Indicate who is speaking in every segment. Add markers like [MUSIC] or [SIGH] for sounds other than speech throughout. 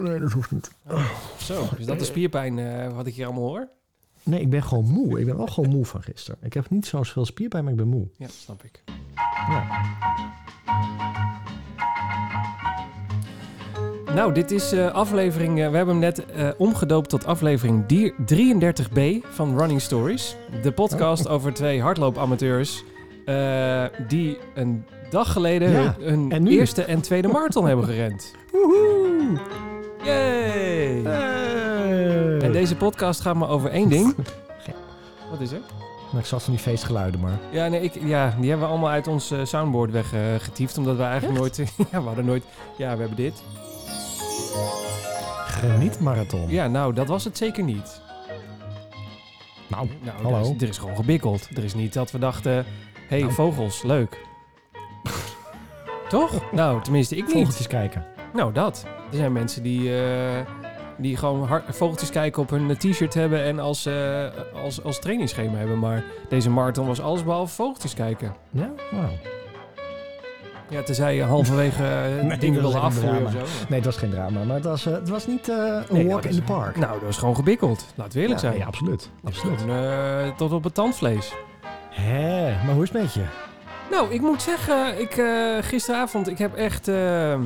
Speaker 1: Oh nee, dat hoeft niet.
Speaker 2: Zo, is dat de spierpijn eh, wat ik hier allemaal hoor?
Speaker 1: Nee, ik ben gewoon moe. Ik ben wel gewoon moe van gisteren. Ik heb niet zo veel spierpijn, maar ik ben moe.
Speaker 2: Ja, snap ik.
Speaker 1: Ja.
Speaker 2: Nou, dit is eh, aflevering... eh, we hebben hem net omgedoopt tot aflevering die- 33b van Running Stories. De podcast over twee hardloopamateurs... die een dag geleden
Speaker 1: Ja,
Speaker 2: hun, hun
Speaker 1: en nu?
Speaker 2: eerste en tweede marathon hebben gerend.
Speaker 1: Woehoe!
Speaker 2: Yay!
Speaker 1: Hey.
Speaker 2: En deze podcast gaat maar over één ding. [LAUGHS] Wat is er?
Speaker 1: Nou, ik zat van die feestgeluiden, maar...
Speaker 2: Ja, nee, ik, ja, die hebben we allemaal uit ons eh, soundboard weggetiefd. omdat we eigenlijk nooit... [LAUGHS] ja, we hadden nooit... Ja, we hebben dit.
Speaker 1: Genietmarathon.
Speaker 2: Ja, nou, dat was het zeker niet.
Speaker 1: Nou,
Speaker 2: Nou,
Speaker 1: Hallo.
Speaker 2: Er, is, er is gewoon gebikkeld. Er is niet dat we dachten... hey,
Speaker 1: Nou.
Speaker 2: vogels, leuk. [LAUGHS] Toch? Nou, tenminste, ik niet.
Speaker 1: vogeltjes kijken.
Speaker 2: Nou, dat. Er zijn mensen die, eh, die gewoon vogeltjes kijken op hun t-shirt hebben... en als, eh, als, als trainingsschema hebben. Maar deze marathon was alles behalve vogeltjes kijken.
Speaker 1: Ja? Nou.
Speaker 2: Ja, tenzij je halverwege eh, [LAUGHS]
Speaker 1: Nee,
Speaker 2: dingen wilde afvoeren of zo.
Speaker 1: Nee, het was geen drama, maar het was, eh, het was niet eh, een
Speaker 2: Nee,
Speaker 1: walk in the park.
Speaker 2: Nou, dat was gewoon gebikkeld. Laten we eerlijk
Speaker 1: ja,
Speaker 2: zijn.
Speaker 1: nee, absoluut. absoluut.
Speaker 2: Eh, tot op het tandvlees.
Speaker 1: Hé, maar hoe is het met je?
Speaker 2: Nou, ik moet zeggen, ik, eh, gisteravond, ik heb echt, eh,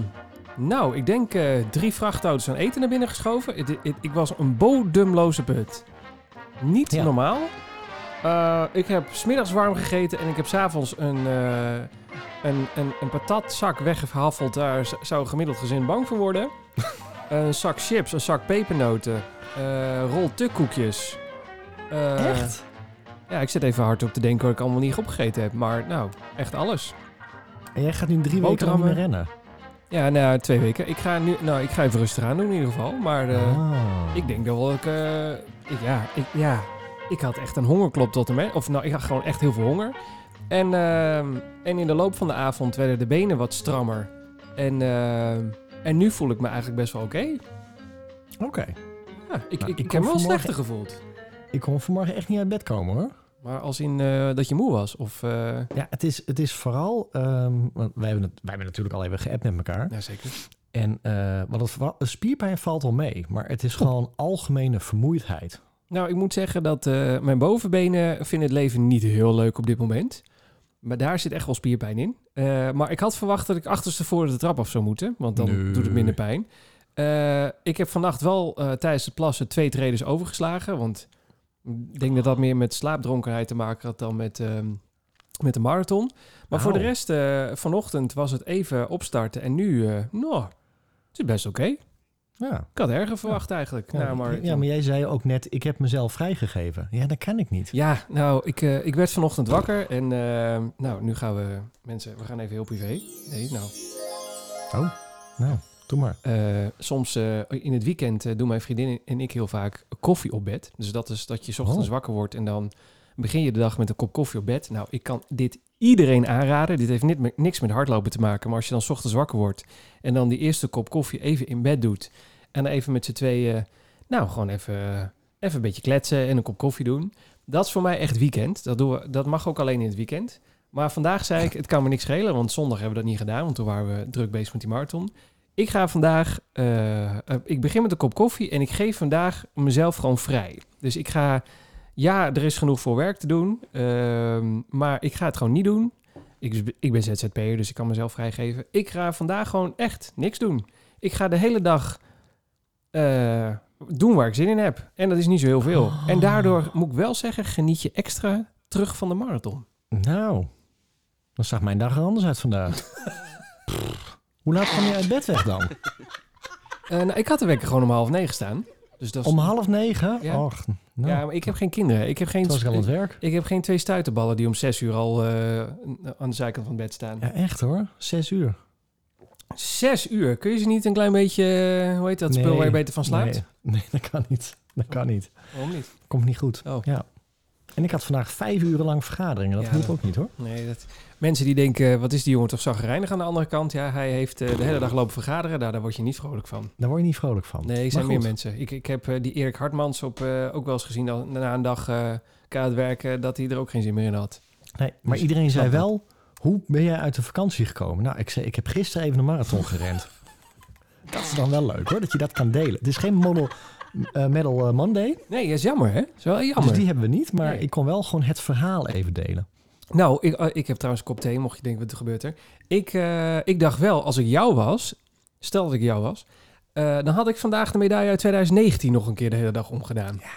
Speaker 2: nou, ik denk eh, drie vrachtauto's aan eten naar binnen geschoven. Ik was een bodemloze put. Niet
Speaker 1: Ja.
Speaker 2: normaal. Eh, ik heb smiddags warm gegeten en ik heb s'avonds een, eh een, een, een patatzak weggehaffeld. Daar zou een gemiddeld gezin bang voor worden. [LAUGHS] een zak chips, een zak pepernoten, rol tukkoekjes.
Speaker 1: Echt?
Speaker 2: Ja, ik zit even hard op te denken wat ik allemaal niet opgegeten heb. Maar nou, echt alles.
Speaker 1: En jij gaat nu drie weken niet meer rennen?
Speaker 2: Ja, nou, twee weken. Ik ga, nu, nou, ik ga even rustig aan doen in ieder geval. Maar eh,
Speaker 1: Ah.
Speaker 2: ik denk dat wel ik, eh, ik... Ja, ik, ja, ik had echt een hongerklop tot en met. Of nou, ik had gewoon echt heel veel honger. En, ehm, en in de loop van de avond werden de benen wat strammer. En, ehm, en nu voel ik me eigenlijk best wel oké.
Speaker 1: Oké.
Speaker 2: Ja, ik,
Speaker 1: Nou,
Speaker 2: ik,
Speaker 1: ik
Speaker 2: ik
Speaker 1: kon
Speaker 2: heb me wel slechter gevoeld.
Speaker 1: Ik kon vanmorgen echt niet uit bed komen hoor.
Speaker 2: Maar als in eh, dat je moe was. Of, eh,
Speaker 1: Ja, het is, het is vooral... ehm, want wij hebben, het, wij hebben natuurlijk al even geappt met elkaar.
Speaker 2: ja, zeker.
Speaker 1: En eh wat het, vooral- spierpijn valt wel mee. Maar het is gewoon algemene vermoeidheid.
Speaker 2: Nou, ik moet zeggen dat mijn bovenbenen vinden het leven niet heel leuk op dit moment. Maar daar zit echt wel spierpijn in. Maar ik had verwacht dat ik achterstevoren de trap af zou moeten. Want dan
Speaker 1: Nee.
Speaker 2: doet het minder pijn. Ik heb vannacht wel tijdens het plassen twee tredes overgeslagen. Want ik denk dat dat meer met slaapdronkenheid te maken had dan met, ehm, met de marathon. Maar voor de
Speaker 1: Au.
Speaker 2: rest, eh, vanochtend was het even opstarten. En nu, eh nou, het is best oké.
Speaker 1: Ja.
Speaker 2: Ik had erger verwacht eigenlijk.
Speaker 1: Ja,
Speaker 2: Nou, maar,
Speaker 1: ja, maar jij zei ook net, ik heb mezelf vrijgegeven. Ja, dat kan ik niet.
Speaker 2: Ja, nou, ik, eh, ik werd vanochtend wakker en eh, nou, nu gaan we, mensen, we gaan even heel privé. Nee, nou,
Speaker 1: Nou, doe maar.
Speaker 2: eh, soms eh, in het weekend eh, doen mijn vriendin en ik heel vaak koffie op bed. Dus dat is dat je 's ochtends
Speaker 1: Oh.
Speaker 2: wakker wordt en dan begin je de dag met een kop koffie op bed. Nou, ik kan dit iedereen aanraden. Dit heeft niet met, niks met hardlopen te maken, maar als je dan 's ochtends wakker wordt en dan die eerste kop koffie even in bed doet en even met z'n tweeën, nou, gewoon even, even een beetje kletsen en een kop koffie doen. Dat is voor mij echt weekend. Dat, doen we, dat mag ook alleen in het weekend. Maar vandaag zei ik, het kan me niks schelen, want zondag hebben we dat niet gedaan, want toen waren we druk bezig met die marathon. Ik ga vandaag, eh, eh, ik begin met een kop koffie en ik geef vandaag mezelf gewoon vrij. Dus ik ga, ja, er is genoeg voor werk te doen, ehm, maar ik ga het gewoon niet doen. Ik, ik ben ZZP'er, dus ik kan mezelf vrijgeven. Ik ga vandaag gewoon echt niks doen. Ik ga de hele dag eh, doen waar ik zin in heb. En dat is niet zo heel veel.
Speaker 1: Oh.
Speaker 2: En daardoor moet ik wel zeggen, geniet je extra terug van de marathon.
Speaker 1: Nou, dan zag mijn dag er anders uit vandaag. [LAUGHS] Hoe laat kwam je uit bed weg dan? [LAUGHS]
Speaker 2: Eh, nou, ik had de wekker gewoon om half negen staan. Dus dat is,
Speaker 1: Om half negen?
Speaker 2: Ja.
Speaker 1: Och, nou,
Speaker 2: Ja, maar ik heb geen kinderen. Ik heb geen,
Speaker 1: toen was ik al aan het werk.
Speaker 2: ik heb geen twee stuiterballen die om zes uur al eh, aan de zijkant van het bed staan.
Speaker 1: Ja, echt hoor. Zes uur.
Speaker 2: Zes uur? Kun je ze niet een klein beetje, eh, hoe heet dat, spul
Speaker 1: Nee,
Speaker 2: waar je beter van slaapt?
Speaker 1: Nee, [LAUGHS] nee, dat kan niet. Dat kan niet.
Speaker 2: Waarom niet?
Speaker 1: Komt niet goed.
Speaker 2: Oh.
Speaker 1: Ja. En ik had vandaag vijf uren lang vergaderingen. Dat
Speaker 2: Ja.
Speaker 1: hielp ook niet hoor.
Speaker 2: Nee, dat... Mensen die denken, wat is die jongen toch zagrijnig aan de andere kant? Ja, hij heeft eh, de hele dag lopen vergaderen. Daar, daar word je niet vrolijk van.
Speaker 1: Daar word je niet vrolijk van.
Speaker 2: Nee, er
Speaker 1: Maar
Speaker 2: zijn meer mensen. Ik, ik heb eh, die Erik Hartmans op, eh, ook wel eens gezien na een dag keihard werken, dat hij er ook geen zin meer in had.
Speaker 1: Nee, maar
Speaker 2: Dus
Speaker 1: iedereen zei wel, hoe ben jij uit de vakantie gekomen? Nou, ik zei, ik heb gisteren even een marathon gerend. [LAUGHS] Dat is dan wel leuk hoor, dat je dat kan delen. Het is geen model, eh, Medal eh, Monday,
Speaker 2: Nee, dat is jammer, hè? Dat is wel jammer.
Speaker 1: dus die hebben we niet. Maar
Speaker 2: Nee.
Speaker 1: ik kon wel gewoon het verhaal even delen.
Speaker 2: Nou, ik, eh, ik heb trouwens kop thee, mocht je denken, wat er gebeurt er. Ik, ik dacht wel, als ik jou was, stel dat ik jou was, dan had ik vandaag de medaille uit 2019 nog een keer de hele dag omgedaan. Ja,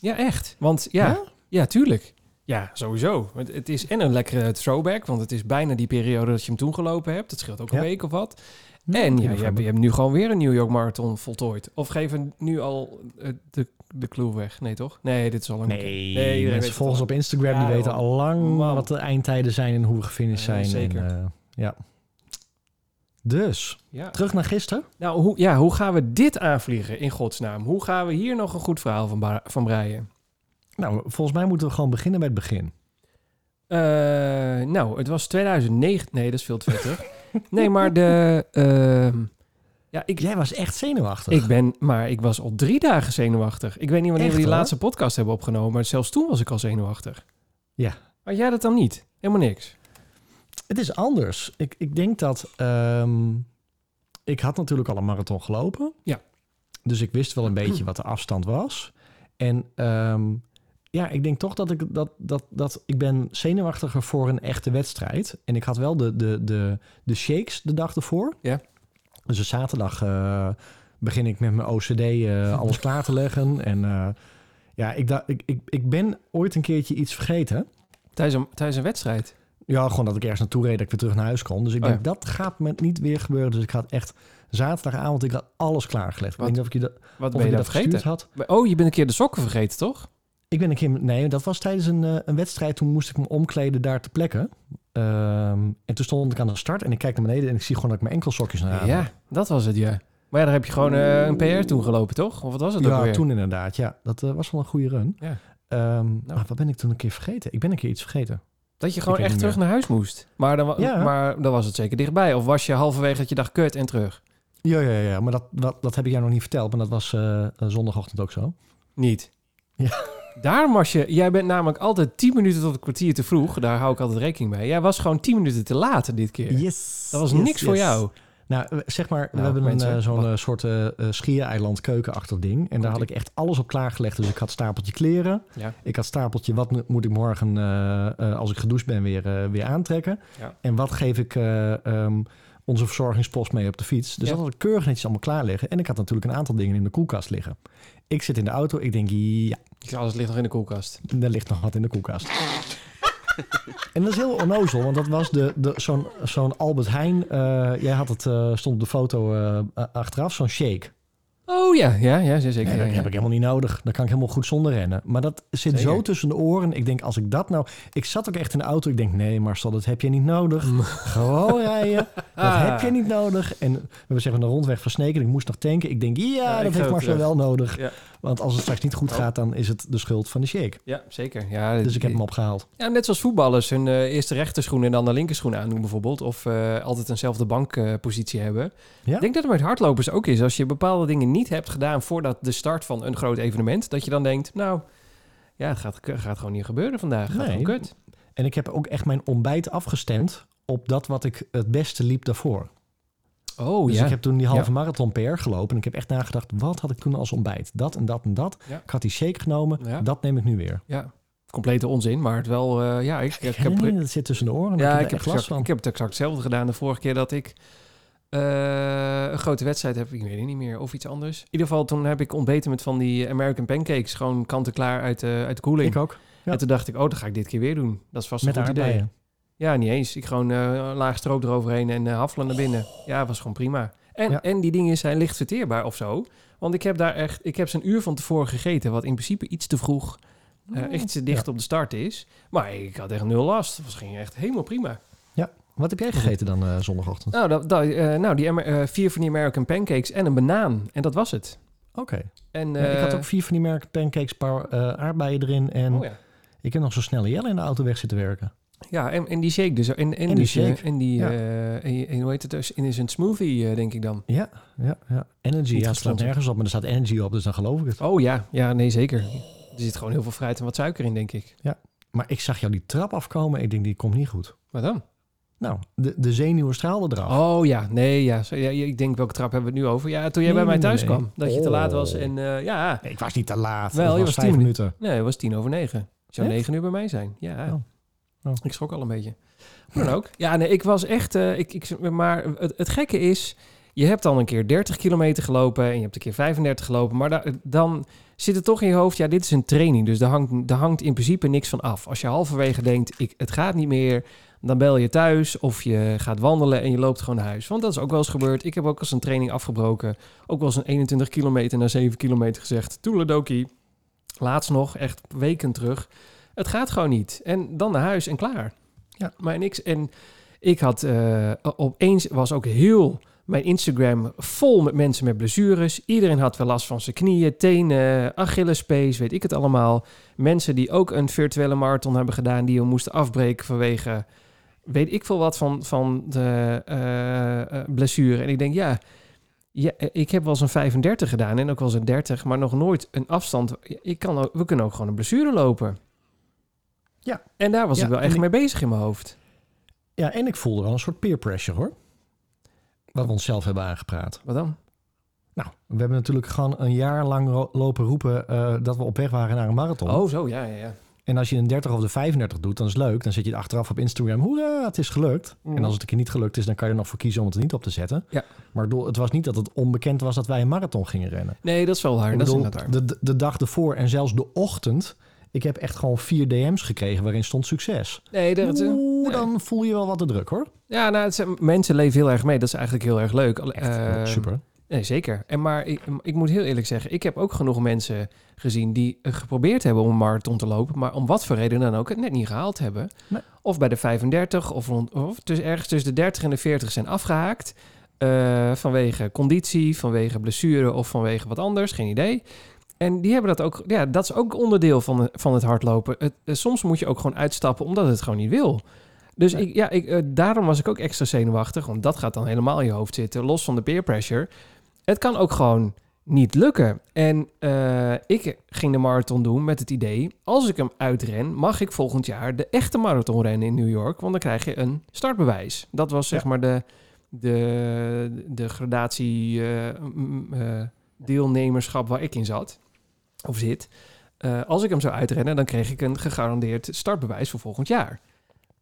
Speaker 2: ja echt. Want ja, ja,
Speaker 1: Ja?
Speaker 2: tuurlijk. Ja, sowieso. Want Het is en een lekkere throwback, want het is bijna die periode dat je hem toen gelopen hebt. Dat scheelt ook een
Speaker 1: Ja.
Speaker 2: week of wat.
Speaker 1: Ja,
Speaker 2: en ja,
Speaker 1: prima
Speaker 2: je, hebt,
Speaker 1: me.
Speaker 2: je hebt nu gewoon weer een New York Marathon voltooid. Of geven nu al eh, de, de clue weg? Nee, toch? Nee, dit is al bekend.
Speaker 1: Nee,
Speaker 2: weet
Speaker 1: mensen
Speaker 2: het
Speaker 1: volgen
Speaker 2: al.
Speaker 1: ons op Instagram,
Speaker 2: Ja,
Speaker 1: die weten al lang wat de eindtijden zijn en hoe we gefinished
Speaker 2: Ja,
Speaker 1: zijn.
Speaker 2: zeker.
Speaker 1: En, eh, ja. Dus,
Speaker 2: Ja.
Speaker 1: terug naar gisteren.
Speaker 2: Nou, hoe, ja, hoe gaan we dit aanvliegen in godsnaam? Hoe gaan we hier nog een goed verhaal van, van breien?
Speaker 1: Nou, volgens mij moeten we gewoon beginnen bij het begin.
Speaker 2: Eh, nou, het was 2009. Nee, dat is veel te ver terug. [LAUGHS] Nee, maar de... ehm, ja, ik,
Speaker 1: Jij was echt zenuwachtig.
Speaker 2: ik ben... Maar ik was al drie dagen zenuwachtig. Ik weet niet wanneer
Speaker 1: Echt,
Speaker 2: we die
Speaker 1: hoor?
Speaker 2: laatste podcast hebben opgenomen. Maar zelfs toen was ik al zenuwachtig.
Speaker 1: Ja.
Speaker 2: Had jij dat dan niet? Helemaal niks.
Speaker 1: Het is anders. Ik, ik denk dat... ehm, ik had natuurlijk al een marathon gelopen.
Speaker 2: Ja.
Speaker 1: Dus ik wist wel een [CLEARS THROAT] beetje wat de afstand was. En ehm, ja, ik denk toch dat ik, dat, dat, dat ik ben zenuwachtiger voor een echte wedstrijd. En ik had wel de, de, de, de shakes de dag ervoor.
Speaker 2: Ja.
Speaker 1: Dus de zaterdag eh, begin ik met mijn OCD eh, alles klaar te leggen. En eh, ja, ik, dacht, ik, ik, ik ben ooit een keertje iets vergeten.
Speaker 2: Tijdens een, tijdens een wedstrijd.
Speaker 1: Ja, gewoon dat ik ergens naartoe reed, dat ik weer terug naar huis kon. Dus ik
Speaker 2: Oh,
Speaker 1: denk, dat gaat me niet weer gebeuren. Dus ik had echt zaterdagavond, ik had alles klaargelegd.
Speaker 2: Wat?
Speaker 1: Ik weet niet of ik je, dat,
Speaker 2: Wat ben je
Speaker 1: dat
Speaker 2: vergeten?
Speaker 1: had.
Speaker 2: Oh, je bent een keer de sokken vergeten, toch?
Speaker 1: Ik ben een keer, nee, dat was tijdens een, eh, een wedstrijd. Toen moest ik me omkleden daar te plekken. Ehm, en toen stond ik aan de start en ik kijk naar beneden en ik zie gewoon dat ik mijn enkelsokjes naar aan
Speaker 2: Ja, dat was het, ja. Maar ja, daar heb je gewoon eh, een PR toen gelopen, toch? Of wat was het ook
Speaker 1: Ja,
Speaker 2: weer?
Speaker 1: toen inderdaad. Ja, dat eh, was wel een goede run.
Speaker 2: Ja.
Speaker 1: Ehm, Maar wat ben ik toen een keer vergeten? Ik ben een keer iets vergeten.
Speaker 2: Dat je gewoon echt terug naar huis moest. Maar dan,
Speaker 1: Ja.
Speaker 2: maar dan was het zeker dichtbij. Of was je halverwege dat je dacht, kut, en terug?
Speaker 1: Ja, ja, ja. Maar dat, dat, dat heb ik jou nog niet verteld. Maar dat was zondagochtend ook zo.
Speaker 2: Niet.
Speaker 1: Ja.
Speaker 2: Daarom was je... Jij bent namelijk altijd 10 minuten tot een kwartier te vroeg. Daar hou ik altijd rekening mee. Jij was gewoon 10 minuten te laat dit keer.
Speaker 1: Yes.
Speaker 2: Dat was
Speaker 1: yes,
Speaker 2: niks voor jou.
Speaker 1: Nou, eh, zeg maar, we
Speaker 2: Nou,
Speaker 1: hebben eh, zo'n eh, soort eh, schiereiland keukenachtig ding. En daar had ik echt alles op klaargelegd. Dus ik had stapeltje kleren.
Speaker 2: Ja.
Speaker 1: Ik had stapeltje, wat moet ik morgen als ik gedoucht ben weer, weer aantrekken.
Speaker 2: Ja.
Speaker 1: En wat geef ik eh, ehm, onze verzorgingspost mee op de fiets. Dus
Speaker 2: Ja.
Speaker 1: dat had ik keurig netjes allemaal klaar liggen. En ik had natuurlijk een aantal dingen in de koelkast liggen. Ik zit in de auto, ik denk, ja,
Speaker 2: Zei, Alles ligt nog in de koelkast.
Speaker 1: er ligt nog wat in de koelkast. [LAUGHS] en dat is heel onnozel, want dat was de, de, zo'n zo'n Albert Heijn. eh, jij had het, eh, stond op de foto eh, achteraf, zo'n shake.
Speaker 2: Oh ja, ja, ja zeker.
Speaker 1: Nee, dat
Speaker 2: ja.
Speaker 1: heb ik helemaal niet nodig. Daar kan ik helemaal goed zonder rennen. Maar dat zit
Speaker 2: Zeker.
Speaker 1: zo tussen de oren. Ik denk, als ik dat nou... Ik zat ook echt in de auto. Ik denk, nee Marcel, dat heb je niet nodig. Gewoon rijden. [LAUGHS] Dat
Speaker 2: Ah.
Speaker 1: heb je niet nodig. En we hebben zeg maar de rondweg van Sneken. Ik moest nog tanken. Ik denk, ja,
Speaker 2: Ja, ik
Speaker 1: dat heeft Marcel wel nodig. Want als het straks niet goed
Speaker 2: Oh.
Speaker 1: gaat, dan is het de schuld van de shake.
Speaker 2: Ja, zeker. Ja,
Speaker 1: Dus ik heb hem opgehaald.
Speaker 2: Ja, net zoals voetballers hun eh, eerste rechterschoen en dan de linkerschoen aandoen bijvoorbeeld. Of eh, altijd eenzelfde bankpositie hebben. Ik denk dat het met hardlopers ook is. Als je bepaalde dingen niet hebt gedaan voordat de start van een groot evenement. Dat je dan denkt, nou, ja, het gaat, gaat gewoon niet gebeuren vandaag. Gaat
Speaker 1: Nee.
Speaker 2: gewoon kut.
Speaker 1: En ik heb ook echt mijn ontbijt afgestemd op dat wat ik het beste liep daarvoor.
Speaker 2: Oh
Speaker 1: dus
Speaker 2: ja.
Speaker 1: ik heb toen die halve
Speaker 2: Ja.
Speaker 1: marathon per gelopen. En ik heb echt nagedacht, wat had ik toen als ontbijt? Dat en dat en dat.
Speaker 2: Ja.
Speaker 1: Ik had die shake genomen. Dat neem ik nu weer.
Speaker 2: ja. Complete onzin, maar het wel, eh, ja, ik, ik,
Speaker 1: Ik
Speaker 2: heb...
Speaker 1: dat zit tussen de oren.
Speaker 2: Ja,
Speaker 1: ik
Speaker 2: ik
Speaker 1: heb
Speaker 2: exact,
Speaker 1: van.
Speaker 2: ik heb het exact hetzelfde gedaan de vorige keer dat ik eh, een grote wedstrijd heb. Ik weet het niet meer. Of iets anders. In ieder geval, toen heb ik ontbeten met van die American pancakes. Gewoon kant-en-klaar uit, de uit de koeling.
Speaker 1: Ik ook. Ja.
Speaker 2: En toen dacht ik, oh, dat ga ik dit keer weer doen. Dat is vast
Speaker 1: Met
Speaker 2: een goed idee. Ja, niet eens. Ik gewoon eh laag stroop eroverheen en hafelen naar binnen. Ja, was gewoon prima. En,
Speaker 1: Ja.
Speaker 2: en die dingen zijn licht verteerbaar of zo. Want ik heb daar echt, ik heb ze een uur van tevoren gegeten, wat in principe iets te vroeg, eh, echt te dicht
Speaker 1: Ja.
Speaker 2: op de start is. Maar ik had echt nul last. Het ging echt helemaal prima.
Speaker 1: Wat heb jij gegeten dan eh, zondagochtend?
Speaker 2: Nou, dat, dat, eh, nou die, Amer- eh, vier van die American pancakes en een banaan. En dat was het.
Speaker 1: Oké.
Speaker 2: En,
Speaker 1: Ja, ik had ook vier van die merken pancakes, paar aardbeien erin. En
Speaker 2: oh ja.
Speaker 1: ik heb nog zo snel Jelle in de auto weg zitten werken.
Speaker 2: Ja, en, en die shake dus. En, en,
Speaker 1: En die
Speaker 2: dus,
Speaker 1: shake,
Speaker 2: En die,
Speaker 1: ja.
Speaker 2: en, en hoe heet het dus? In is een smoothie, denk ik dan.
Speaker 1: Ja, ja, ja. Energy. Ja, het staat nergens op, maar er staat Energy op, dus dan geloof ik het.
Speaker 2: Oh ja, ja, nee, zeker. Er zit gewoon heel veel fruit en wat suiker in, denk ik.
Speaker 1: Maar ik zag jou die trap afkomen. Ik denk, die komt niet goed.
Speaker 2: Wat dan?
Speaker 1: Nou, de, de zenuwen straalden eraf.
Speaker 2: Oh ja, nee, ja. Zo, ja. Ik denk, welke trap hebben we het nu over? Ja, toen jij
Speaker 1: Nee,
Speaker 2: bij mij thuis
Speaker 1: nee,
Speaker 2: kwam. Dat je te laat
Speaker 1: Oh.
Speaker 2: was. En eh, ja,
Speaker 1: Nee, ik was niet te laat.
Speaker 2: Wel, je
Speaker 1: was
Speaker 2: tien
Speaker 1: minuten.
Speaker 2: nee, het was tien over negen. Zou negen uur bij mij zijn. Ja.
Speaker 1: Oh. Oh.
Speaker 2: Ik schrok al een beetje. Dan ook. Ja, nee, ik was echt... eh, ik, ik, maar het, het gekke is... Je hebt dan een keer 30 kilometer gelopen en je hebt een keer 35 gelopen. Maar da- dan zit het toch in je hoofd, ja, dit is een training. Dus daar hangt, daar hangt in principe niks van af. Als je halverwege denkt, ik, het gaat niet meer, dan bel je thuis of je gaat wandelen en je loopt gewoon naar huis. Want dat is ook wel eens gebeurd. Ik heb ook eens een training afgebroken. Ook wel eens een 21 kilometer naar 7 kilometer gezegd. Toeledoki. Laatst nog, echt weken terug. Het gaat gewoon niet. En dan naar huis en klaar.
Speaker 1: Ja.
Speaker 2: Maar niks. En ik had eh, opeens was ook heel mijn Instagram vol met mensen met blessures. Iedereen had wel last van zijn knieën, tenen, Achillespees, weet ik het allemaal. Mensen die ook een virtuele marathon hebben gedaan, die we moesten afbreken vanwege weet ik veel wat van, van de eh, blessure. En ik denk, ja, ja, ik heb wel eens een 35 gedaan en ook wel eens een 30, maar nog nooit een afstand. Ik kan ook, we kunnen ook gewoon een blessure lopen.
Speaker 1: Ja.
Speaker 2: En daar was
Speaker 1: Ja,
Speaker 2: ik wel echt
Speaker 1: ik-
Speaker 2: mee bezig in mijn hoofd.
Speaker 1: Ja, en ik voelde wel een soort peer pressure hoor. Wat we onszelf hebben aangepraat.
Speaker 2: Wat dan?
Speaker 1: Nou, we hebben natuurlijk gewoon een jaar lang lopen roepen eh, dat we op weg waren naar een marathon.
Speaker 2: Oh, zo, ja, ja, ja.
Speaker 1: En als je een 30 of de 35 doet, dan is het leuk. Dan zet je het achteraf op Instagram. Hoera, het is gelukt.
Speaker 2: Mhm.
Speaker 1: En als het een keer niet gelukt is, dan kan je er nog voor kiezen om het er niet op te zetten.
Speaker 2: Ja.
Speaker 1: Maar het was niet dat het onbekend was dat wij een marathon gingen rennen.
Speaker 2: Nee, dat is wel waar. Dat is waar.
Speaker 1: de, de dag ervoor en zelfs de ochtend. Ik heb echt gewoon vier DM's gekregen waarin stond succes.
Speaker 2: Nee, dat,
Speaker 1: Oeh,
Speaker 2: nee.
Speaker 1: dan voel je wel wat de druk hoor.
Speaker 2: Ja, nou, het zijn- mensen leven heel erg mee. Dat is eigenlijk heel erg leuk.
Speaker 1: Echt
Speaker 2: eh,
Speaker 1: super.
Speaker 2: Nee, zeker. En maar ik, ik moet heel eerlijk zeggen, ik heb ook genoeg mensen gezien die eh, geprobeerd hebben om een marathon te lopen, maar om wat voor reden dan ook het net niet gehaald hebben.
Speaker 1: Nee.
Speaker 2: Of bij de 35 of, rond, of dus ergens tussen de 30 en de 40 zijn afgehaakt. eh, vanwege conditie, vanwege blessure of vanwege wat anders, geen idee. En die hebben dat ook, ja, dat is ook onderdeel van, de- van het hardlopen. Het, eh, soms moet je ook gewoon uitstappen omdat het gewoon niet wil. Dus
Speaker 1: Nee.
Speaker 2: ik, ja, ik, daarom was ik ook extra zenuwachtig, want dat gaat dan helemaal in je hoofd zitten, los van de peer pressure. Het kan ook gewoon niet lukken. En eh, ik ging de marathon doen met het idee, als ik hem uitren, mag ik volgend jaar de echte marathon rennen in New York, want dan krijg je een startbewijs. Dat was zeg
Speaker 1: Ja.
Speaker 2: maar de, de, de gradatie eh, eh, deelnemerschap waar ik in zat, of zit. Als ik hem zou uitrennen, dan kreeg ik een gegarandeerd startbewijs voor volgend jaar.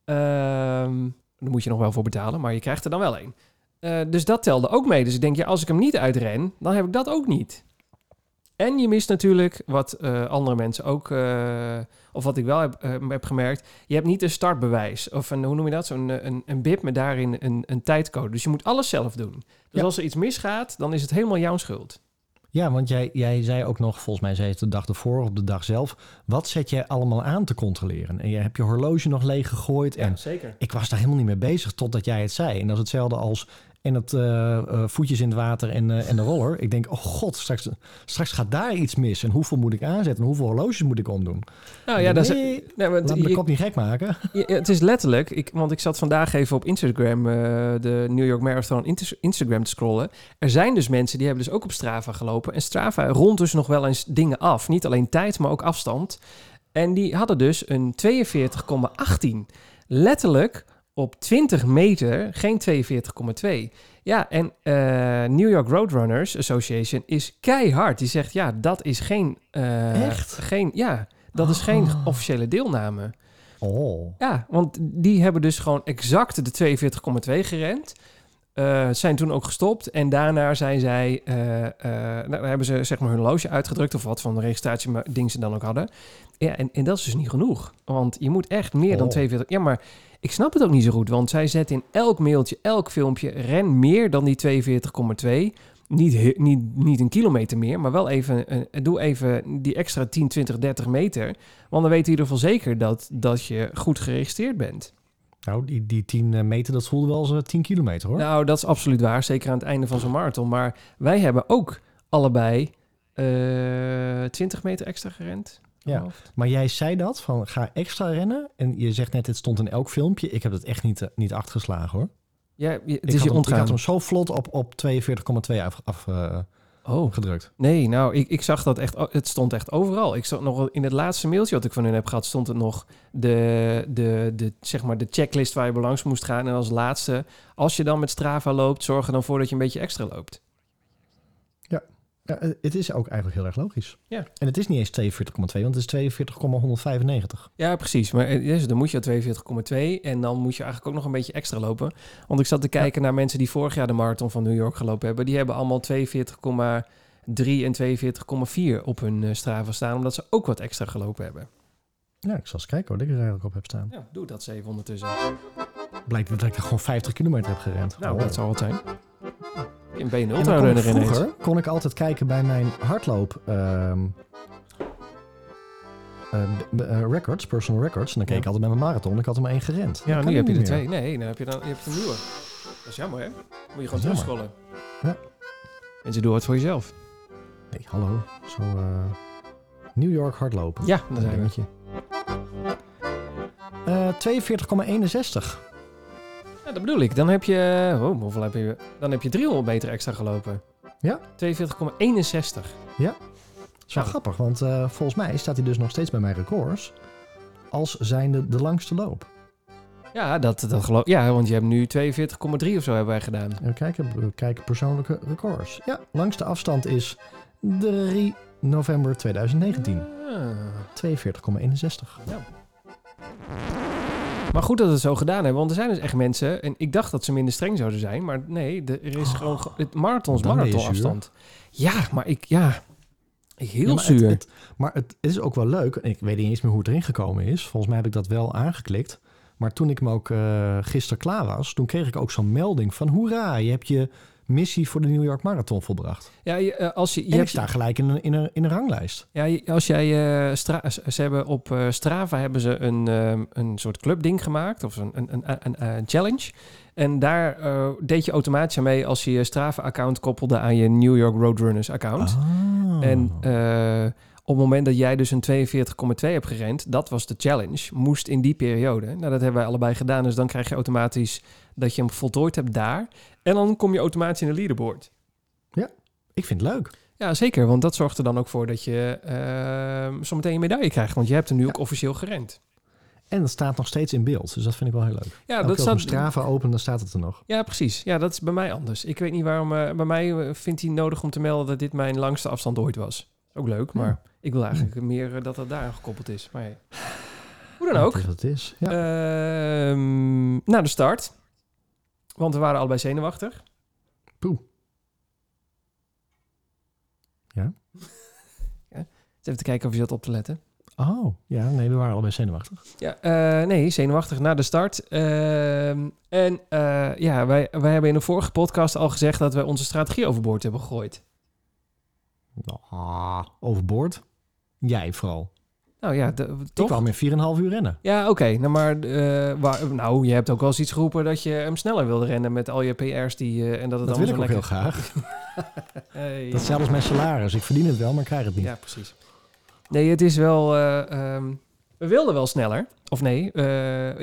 Speaker 2: Ehm daar moet je nog wel voor betalen, maar je krijgt er dan wel een. Eh, dus dat telde ook mee. Dus ik denk, ja, als ik hem niet uitren, dan heb ik dat ook niet. En je mist natuurlijk wat eh, andere mensen ook, eh, of wat ik wel heb, heb gemerkt, je hebt niet een startbewijs. Of een, hoe noem je dat? Zo'n een, een bib met daarin een, een tijdcode. Dus je moet alles zelf doen. Dus
Speaker 1: Ja.
Speaker 2: als er iets misgaat, dan is het helemaal jouw schuld.
Speaker 1: Ja, want jij, jij zei ook nog, volgens mij zei je het de dag ervoor, op de dag zelf. Wat zet jij allemaal aan te controleren? En je hebt je horloge nog leeg gegooid. En
Speaker 2: zeker.
Speaker 1: ik was daar helemaal niet mee bezig totdat jij het zei. En dat is hetzelfde als en het eh, eh, voetjes in het water en, eh, en de roller. Ik denk, oh god, straks, straks gaat daar iets mis. En hoeveel moet ik aanzetten? En hoeveel horloges moet ik omdoen?
Speaker 2: Nou ja, dat is,
Speaker 1: nee, laat me de kop niet gek maken.
Speaker 2: Het is letterlijk, ik, want ik zat vandaag even op Instagram, de New York Marathon Instagram te scrollen. Er zijn dus mensen die hebben dus ook op Strava gelopen. En Strava rondt dus nog wel eens dingen af. Niet alleen tijd, maar ook afstand. En die hadden dus een 42,18. Letterlijk op 20 meter, geen 42,2. Ja, en eh, New York Roadrunners Association is keihard. Die zegt, ja, dat is geen... eh,
Speaker 1: Echt?
Speaker 2: Geen, ja, dat is geen
Speaker 1: Ah.
Speaker 2: officiële deelname.
Speaker 1: Oh,
Speaker 2: Ja, want die hebben dus gewoon exact de 42,2 gerend. Eh, zijn toen ook gestopt. En daarna zijn zij, eh, nou, hebben ze zeg maar hun horloge uitgedrukt of wat van de registratie maar ding ze dan ook hadden. Ja, en, en dat is dus niet genoeg. Want je moet echt meer dan
Speaker 1: Oh.
Speaker 2: 42. Ja, maar ik snap het ook niet zo goed. Want zij zetten in elk mailtje, elk filmpje, ren meer dan die 42,2. Niet, niet, niet een kilometer meer, maar wel even, eh, doe even die extra 10, 20, 30 meter. Want dan weet je in ieder geval zeker dat, dat je goed geregistreerd bent.
Speaker 1: nou, die, die 10 meter, dat voelde wel als eh, 10 kilometer hoor.
Speaker 2: Nou, dat is absoluut waar. Zeker aan het einde van zo'n marathon. Maar wij hebben ook allebei eh 20 meter extra gerend.
Speaker 1: Ja.
Speaker 2: Hoofd.
Speaker 1: Maar jij zei dat, van ga extra rennen. En je zegt net, het stond in elk filmpje. Ik heb het echt niet, eh, niet achtergeslagen hoor.
Speaker 2: Ja, het
Speaker 1: ik,
Speaker 2: is je
Speaker 1: hem, ik
Speaker 2: ontgaan.
Speaker 1: had hem zo vlot op, op 42,2 af, af, eh,
Speaker 2: Oh,
Speaker 1: gedrukt.
Speaker 2: nee, nou, ik, ik zag dat echt, het stond echt overal. Ik zag nog in het laatste mailtje wat ik van hun heb gehad, stond het nog de, de, de, zeg maar de checklist waar je langs moest gaan. En als laatste, als je dan met Strava loopt, zorg er dan voor dat je een beetje extra loopt.
Speaker 1: Ja, eh, het is ook eigenlijk heel erg logisch.
Speaker 2: Ja.
Speaker 1: En het is niet eens 42,2, want het is 42,195.
Speaker 2: Ja, precies. Maar dus dan moet je al 42,2 en dan moet je eigenlijk ook nog een beetje extra lopen. Want ik zat te kijken naar mensen die vorig jaar de marathon van New York gelopen hebben. Die hebben allemaal 42,3 en 42,4 op hun eh, Strava staan, omdat ze ook wat extra gelopen hebben.
Speaker 1: Ja, ik zal eens kijken wat ik er eigenlijk op heb staan.
Speaker 2: Ja, doe dat eens even ondertussen.
Speaker 1: Blijkt dat ik er gewoon 50 kilometer heb gerend.
Speaker 2: Nou,
Speaker 1: Oh.
Speaker 2: dat zal het zijn. Ben je een ineens.
Speaker 1: vroeger kon ik altijd kijken bij mijn hardloop ehm, eh, eh, records, personal records. En dan keek ik altijd met mijn marathon. Ik had er maar één gerend.
Speaker 2: Ja,
Speaker 1: Dat
Speaker 2: nu heb je er twee. Nee, dan heb je, dan, je hebt een nieuwe. Dat is jammer, hè? Moet je gewoon
Speaker 1: Dat is
Speaker 2: terugscrollen.
Speaker 1: Ja.
Speaker 2: En ze doen het voor jezelf.
Speaker 1: Nee, hallo. Zo eh, New York hardlopen.
Speaker 2: Ja, daar zijn we.
Speaker 1: dingetje. Eh 42,61.
Speaker 2: Ja, dat bedoel ik. Dan heb je... Oh, hoeveel heb je... Dan heb je 300 meter extra gelopen.
Speaker 1: Ja.
Speaker 2: 42,61.
Speaker 1: Dat is wel
Speaker 2: Nou.
Speaker 1: grappig, want eh, volgens mij staat hij dus nog steeds bij mijn records. Als zijnde de langste loop.
Speaker 2: Ja, dat, dat geloof Ja, want je hebt nu 42,3 of zo hebben wij gedaan.
Speaker 1: Even kijken, we kijken persoonlijke records. Ja, langste afstand is 3 november 2019.
Speaker 2: Ah.
Speaker 1: 42,61.
Speaker 2: Maar goed dat we het zo gedaan hebben, want er zijn dus echt mensen... En ik dacht dat ze minder streng zouden zijn, maar nee, er is
Speaker 1: Oh,
Speaker 2: gewoon... ge- Het marathon is
Speaker 1: dan ben je
Speaker 2: marathonafstand. Ja, maar ik... Ja, heel
Speaker 1: Ja, maar
Speaker 2: zuur.
Speaker 1: Het, het- maar het is ook wel leuk. Ik weet niet eens meer hoe het erin gekomen is. Volgens mij heb ik dat wel aangeklikt. Maar toen ik hem ook eh gisteren klaar was, toen kreeg ik ook zo'n melding van... Hoera, je hebt je missie voor de New York Marathon volbracht.
Speaker 2: Ja, je, eh, als je... je
Speaker 1: en ik
Speaker 2: hebt-
Speaker 1: sta gelijk in een, in een, in een ranglijst.
Speaker 2: Ja, als jij eh, Stra- ze hebben op eh, Strava hebben ze een, een soort clubding gemaakt of een, een, een, challenge. En daar deed je automatisch aan mee als je je Strava-account koppelde aan je New York Roadrunners-account.
Speaker 1: Ah.
Speaker 2: En op het moment dat jij dus een 42,2 hebt gerend, dat was de challenge, moest in die periode. Nou, dat hebben wij allebei gedaan, dus dan krijg je automatisch dat je hem voltooid hebt daar. En dan kom je automatisch in de leaderboard.
Speaker 1: ik vind het leuk.
Speaker 2: Ja, zeker. Want dat zorgt er dan ook voor dat je uh, zometeen een medaille krijgt. Want je hebt hem nu
Speaker 1: Ja.
Speaker 2: ook officieel gerend.
Speaker 1: En het staat nog steeds in beeld. Dus dat vind ik wel heel leuk.
Speaker 2: Ja,
Speaker 1: Elke
Speaker 2: dat staat.
Speaker 1: Strava open, dan staat het er nog.
Speaker 2: Ja, precies. Ja, dat is bij mij anders. Ik weet niet waarom. eh, bij mij eh, vindt hij nodig om te melden dat dit mijn langste afstand ooit was. Ook leuk, maar ik wil eigenlijk meer eh, dat dat daar aan gekoppeld is. Maar hey. hoe dan
Speaker 1: Ja,
Speaker 2: ook.
Speaker 1: Het is wat het is. Ja.
Speaker 2: Ehm, naar de start. Want we waren allebei zenuwachtig.
Speaker 1: Poeh. Ja? [LAUGHS]
Speaker 2: ja. Even te kijken of je zat op te letten.
Speaker 1: Oh, ja, nee, we waren allebei zenuwachtig.
Speaker 2: Ja, eh, nee, zenuwachtig naar de start. Ehm, en eh, ja, wij, wij hebben in de vorige podcast al gezegd dat we onze strategie overboord hebben gegooid.
Speaker 1: Ah, overboord. Jij vooral.
Speaker 2: Nou ja, de,
Speaker 1: Ik
Speaker 2: toch?
Speaker 1: kwam in 4,5 uur rennen.
Speaker 2: Ja, oké. nou, maar eh, waar, nou, je hebt ook wel eens iets geroepen dat je hem sneller wilde rennen met al je PR's die eh, en dat het
Speaker 1: Dat wil ik ook heel graag. [LAUGHS]
Speaker 2: Hey,
Speaker 1: Dat is zelfs mijn salaris. Ik verdien het wel, maar ik krijg het niet.
Speaker 2: Ja, precies. Nee, het is wel. eh, ehm, we wilden wel sneller. Of nee,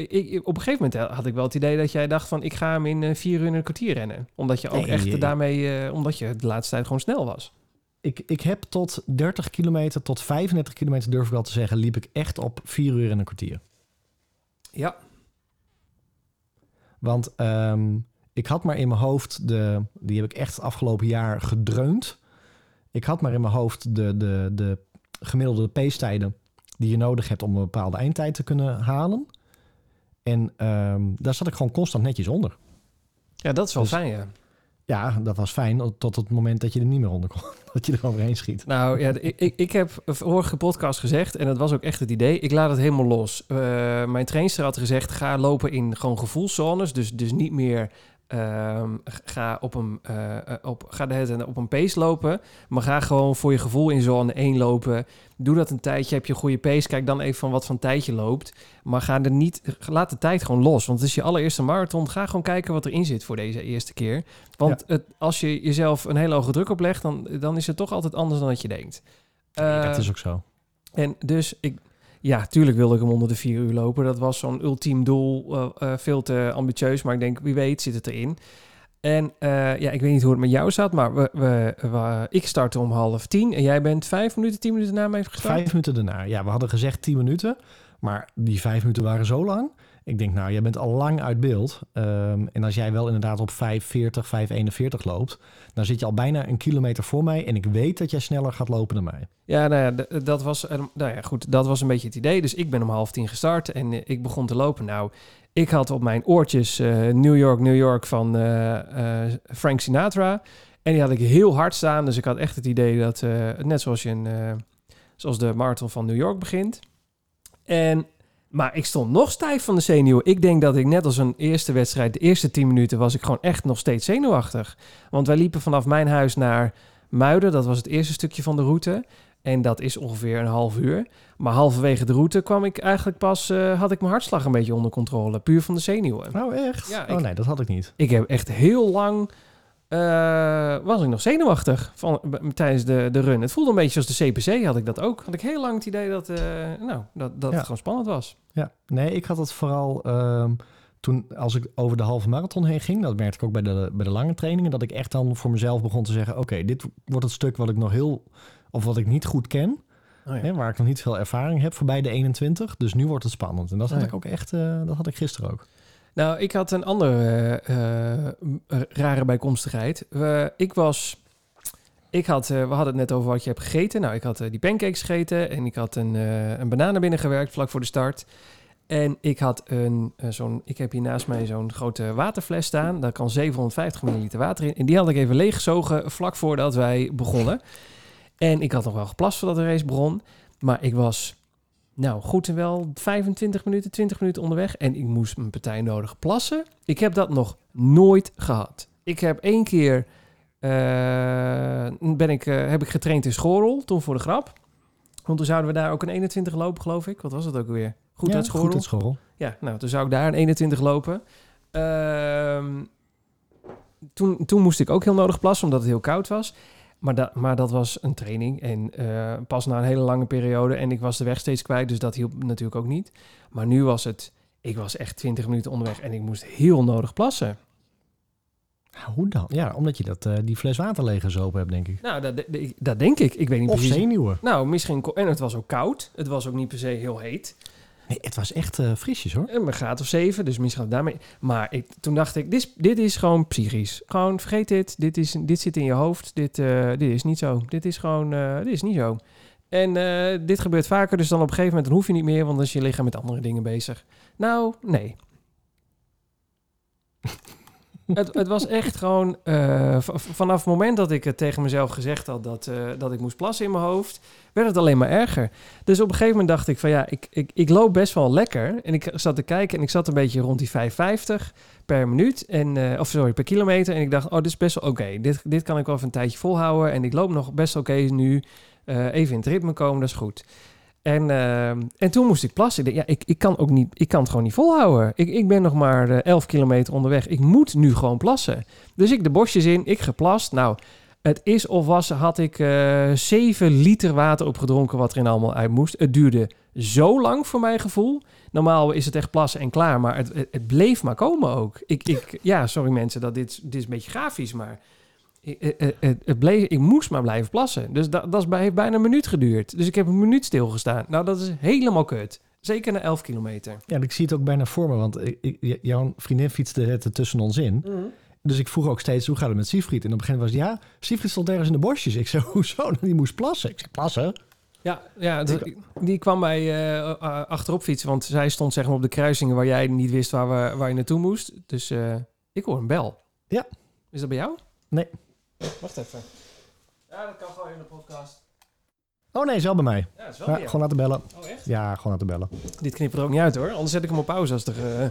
Speaker 2: ik, op een gegeven moment had ik wel het idee dat jij dacht van ik ga hem in vier uur en een kwartier rennen. Omdat je ook
Speaker 1: Nee,
Speaker 2: echt daarmee, omdat je de laatste tijd gewoon snel was.
Speaker 1: Ik, ik heb tot 30 kilometer, tot 35 kilometer durf ik wel te zeggen, liep ik echt op 4 uur en een kwartier.
Speaker 2: Ja.
Speaker 1: Want ehm, ik had maar in mijn hoofd, de, die heb ik echt het afgelopen jaar gedreund. Ik had maar in mijn hoofd de, de, de gemiddelde pace-tijden die je nodig hebt om een bepaalde eindtijd te kunnen halen. En ehm, daar zat ik gewoon constant netjes onder.
Speaker 2: Ja, dat is wel
Speaker 1: Dus-
Speaker 2: fijn, ja.
Speaker 1: Ja, dat was fijn tot het moment dat je er niet meer onder kon. [LAUGHS] Dat je er overheen schiet.
Speaker 2: Nou ja, ik, ik, heb vorige podcast gezegd, en dat was ook echt het idee, ik laat het helemaal los. Eh, mijn trainster had gezegd, ga lopen in gewoon gevoelszones, dus, dus niet meer ehm, ga, op een, eh, eh, op, ga de hele tijd op een pace lopen, maar ga gewoon voor je gevoel in zone 1 lopen. Doe dat een tijdje, heb je een goede pace, kijk dan even van wat van tijd je loopt. Maar ga er niet, laat de tijd gewoon los, want het is je allereerste marathon. Ga gewoon kijken wat erin zit voor deze eerste keer. Want het, als je jezelf een hele hoge druk oplegt, dan, dan is het toch altijd anders dan dat je denkt. Eh,
Speaker 1: dat is ook zo.
Speaker 2: En dus, ik, ja, tuurlijk wilde ik hem onder de vier uur lopen. Dat was zo'n ultiem doel, eh, eh, veel te ambitieus, maar ik denk, wie weet zit het erin. En eh, ja, ik weet niet hoe het met jou zat, maar we, we, ik startte om half tien en jij bent vijf minuten, tien minuten na mij gestart.
Speaker 1: Vijf minuten daarna. Ja, we hadden gezegd 10 minuten. Maar die vijf minuten waren zo lang. Ik denk, nou, jij bent al lang uit beeld. Ehm, en als jij wel inderdaad op 5.40, 5.41 loopt... dan zit je al bijna een kilometer voor mij. En ik weet dat jij sneller gaat lopen dan mij.
Speaker 2: Ja, nou ja, dat was, eh, nou ja, goed, dat was een beetje het idee. Dus ik ben om half tien gestart en eh, ik begon te lopen. Nou, ik had op mijn oortjes eh, New York, New York van Frank Sinatra. En die had ik heel hard staan. Dus ik had echt het idee dat, net zoals, je een, zoals de marathon van New York begint. En, maar ik stond nog stijf van de zenuwen. Ik denk dat ik net als een eerste wedstrijd, de eerste 10 minuten, was ik gewoon echt nog steeds zenuwachtig. Want wij liepen vanaf mijn huis naar Muiden. Dat was het eerste stukje van de route. En dat is ongeveer een half uur. Maar halverwege de route kwam ik eigenlijk pas, eh, had ik mijn hartslag een beetje onder controle. Puur van de zenuwen.
Speaker 1: Nou, echt?
Speaker 2: Ja,
Speaker 1: oh nee, dat had ik niet.
Speaker 2: Ik heb echt heel lang, eh, was ik nog zenuwachtig van, tijdens de, de run. Het voelde een beetje als de CPC, had ik dat ook. Had ik heel lang het idee dat, eh, nou, dat, dat
Speaker 1: Ja.
Speaker 2: het gewoon spannend was.
Speaker 1: Ja, nee, ik had het vooral ehm, toen als ik over de halve marathon heen ging. Dat merkte ik ook bij de, bij de lange trainingen. Dat ik echt dan voor mezelf begon te zeggen: Oké, dit wordt het stuk wat ik nog heel. of wat ik niet goed ken.
Speaker 2: Oh ja.
Speaker 1: Hè, waar ik nog niet veel ervaring heb voorbij de 21. Dus nu wordt het spannend. En dat had
Speaker 2: Oh ja.
Speaker 1: ik ook echt. eh, dat had ik gisteren ook.
Speaker 2: Nou, ik had een andere eh, eh, rare bijkomstigheid. Ik was... Ik had, eh, we hadden het net over wat je hebt gegeten. Nou, ik had eh, die pancakes gegeten en ik had een, eh een banaan gewerkt vlak voor de start. En ik had een, eh, zo'n, ik heb hier naast mij zo'n grote waterfles staan. Daar kan 750 milliliter water in. En die had ik even leeggezogen vlak voordat wij begonnen. En ik had nog wel geplast voordat de race begon. Maar ik was, nou goed en wel 25 minuten, 20 minuten onderweg. En ik moest mijn partij nodig plassen. Ik heb dat nog nooit gehad. Ik heb één keer, eh, ben ik, eh, heb ik getraind in Schorel, toen voor de grap. Want toen zouden we daar ook een 21 lopen, geloof ik. Wat was dat ook weer? Goed
Speaker 1: ja,
Speaker 2: uit Schorel?
Speaker 1: Goed uit.
Speaker 2: Ja, nou, toen zou ik daar een 21 lopen. Ehm, toen, toen moest ik ook heel nodig plassen, omdat het heel koud was. Maar, da, maar dat was een training en eh, pas na een hele lange periode. En ik was de weg steeds kwijt, dus dat hielp natuurlijk ook niet. Maar nu was het, ik was echt 20 minuten onderweg en ik moest heel nodig plassen.
Speaker 1: Nou, Hoe dan? Ja, omdat je dat, eh, die fles water leeggezopen hebt, denk ik.
Speaker 2: Nou, dat, dat, dat denk ik. Ik weet niet
Speaker 1: Of
Speaker 2: precies.
Speaker 1: zenuwen.
Speaker 2: Nou, misschien... En het was ook koud. Het was ook niet per se heel heet.
Speaker 1: Nee, het was echt eh, frisjes hoor.
Speaker 2: En graad of zeven, dus misschien gaat daarmee. Maar ik, toen dacht ik, dit dit is gewoon psychisch. Gewoon vergeet dit. Dit, is, dit zit in je hoofd. Dit, eh, dit is niet zo. Dit is gewoon, eh, dit is niet zo. En dit gebeurt vaker, dus dan op een gegeven moment dan hoef je niet meer, want dan is je lichaam met andere dingen bezig. Nou, nee. Het, het was echt gewoon, eh, vanaf het moment dat ik het tegen mezelf gezegd had dat, eh, dat ik moest plassen in mijn hoofd, werd het alleen maar erger. Dus op een gegeven moment dacht ik van ja, ik, ik, ik loop best wel lekker. En ik zat te kijken en ik zat een beetje rond die 5,50 per minuut. En, eh, of sorry, per kilometer. En ik dacht, oh, dit is best wel oké. Dit, dit kan ik wel even een tijdje volhouden. En ik loop nog best oké nu. Even in het ritme komen, dat is goed. En, eh, en toen moest ik plassen. Ik dacht, ja, ik, ik kan ook niet, ik kan het gewoon niet volhouden. Ik, ik ben nog maar eh, 11 kilometer onderweg. Ik moet nu gewoon plassen. Dus ik de bosjes in, ik geplast. Nou, het is of was, had ik eh 7 liter water opgedronken wat erin allemaal uit moest. Het duurde zo lang voor mijn gevoel. Normaal is het echt plassen en klaar, maar het, het, het bleef maar komen ook. Ik, ik, ja, sorry mensen, dat dit, dit is een beetje grafisch, maar het, het, het bleef, ik moest maar blijven plassen. Dus dat, dat is bij, heeft bijna een minuut geduurd. Dus ik heb een minuut stilgestaan. Nou, dat is helemaal kut. Zeker na 11 kilometer.
Speaker 1: Ja, ik zie het ook bijna voor me, want ik, ik- jouw vriendin fietste het tussen ons in. Dus ik vroeg ook steeds, hoe gaat het met Siegfried? En op een gegeven moment was het, ja, Siegfried stond ergens in de bosjes. Ik zei, [LAUGHS] hoezo? Die moest plassen. Ik zei, plassen?
Speaker 2: Ja, ja dat- die kwam bij eh, eh, achterop fietsen, want zij stond zeg maar op de kruisingen waar jij niet wist waar, we, waar je naartoe moest. Dus eh, ik hoor een bel.
Speaker 1: Ja.
Speaker 2: Is dat bij jou?
Speaker 1: Nee.
Speaker 2: Wacht even. Ja, dat kan gewoon in de podcast.
Speaker 1: Oh nee, zelf bij mij.
Speaker 2: Ja, is wel
Speaker 1: Ja,
Speaker 2: bij jou.
Speaker 1: gewoon laten bellen.
Speaker 2: Oh, echt?
Speaker 1: Ja, gewoon laten bellen.
Speaker 2: Dit knipt er ook niet uit hoor, anders zet ik hem op pauze als er... eh,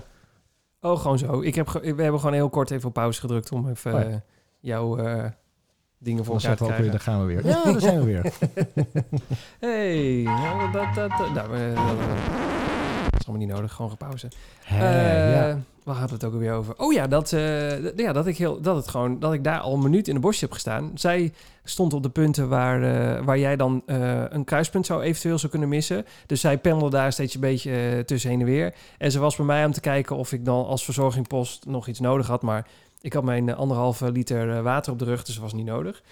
Speaker 2: Oh, gewoon zo. Ik heb ge- we hebben gewoon heel kort even op pauze gedrukt om even
Speaker 1: Oh ja.
Speaker 2: eh, jouw eh, dingen voor elkaar te
Speaker 1: ook weer,
Speaker 2: krijgen.
Speaker 1: daar gaan we weer. Ja, [LAUGHS] daar zijn we weer. [LAUGHS]
Speaker 2: hey, nou, dat, dat, dat, nou, is allemaal niet nodig, gewoon gepauze.
Speaker 1: Hè,
Speaker 2: Eh,
Speaker 1: ja.
Speaker 2: Waar gaat het ook alweer over? Oh ja, dat, d- ja dat, ik heel, dat, het gewoon, dat ik daar al een minuut in de bosje heb gestaan. Zij stond op de punten waar, eh, waar jij dan een kruispunt zou eventueel zou kunnen missen. Dus zij pendelde daar steeds een beetje tussen heen en weer. En ze was bij mij om te kijken of ik dan als verzorgingpost nog iets nodig had. Maar Ik had mijn anderhalve liter water op de rug, dus dat was niet nodig.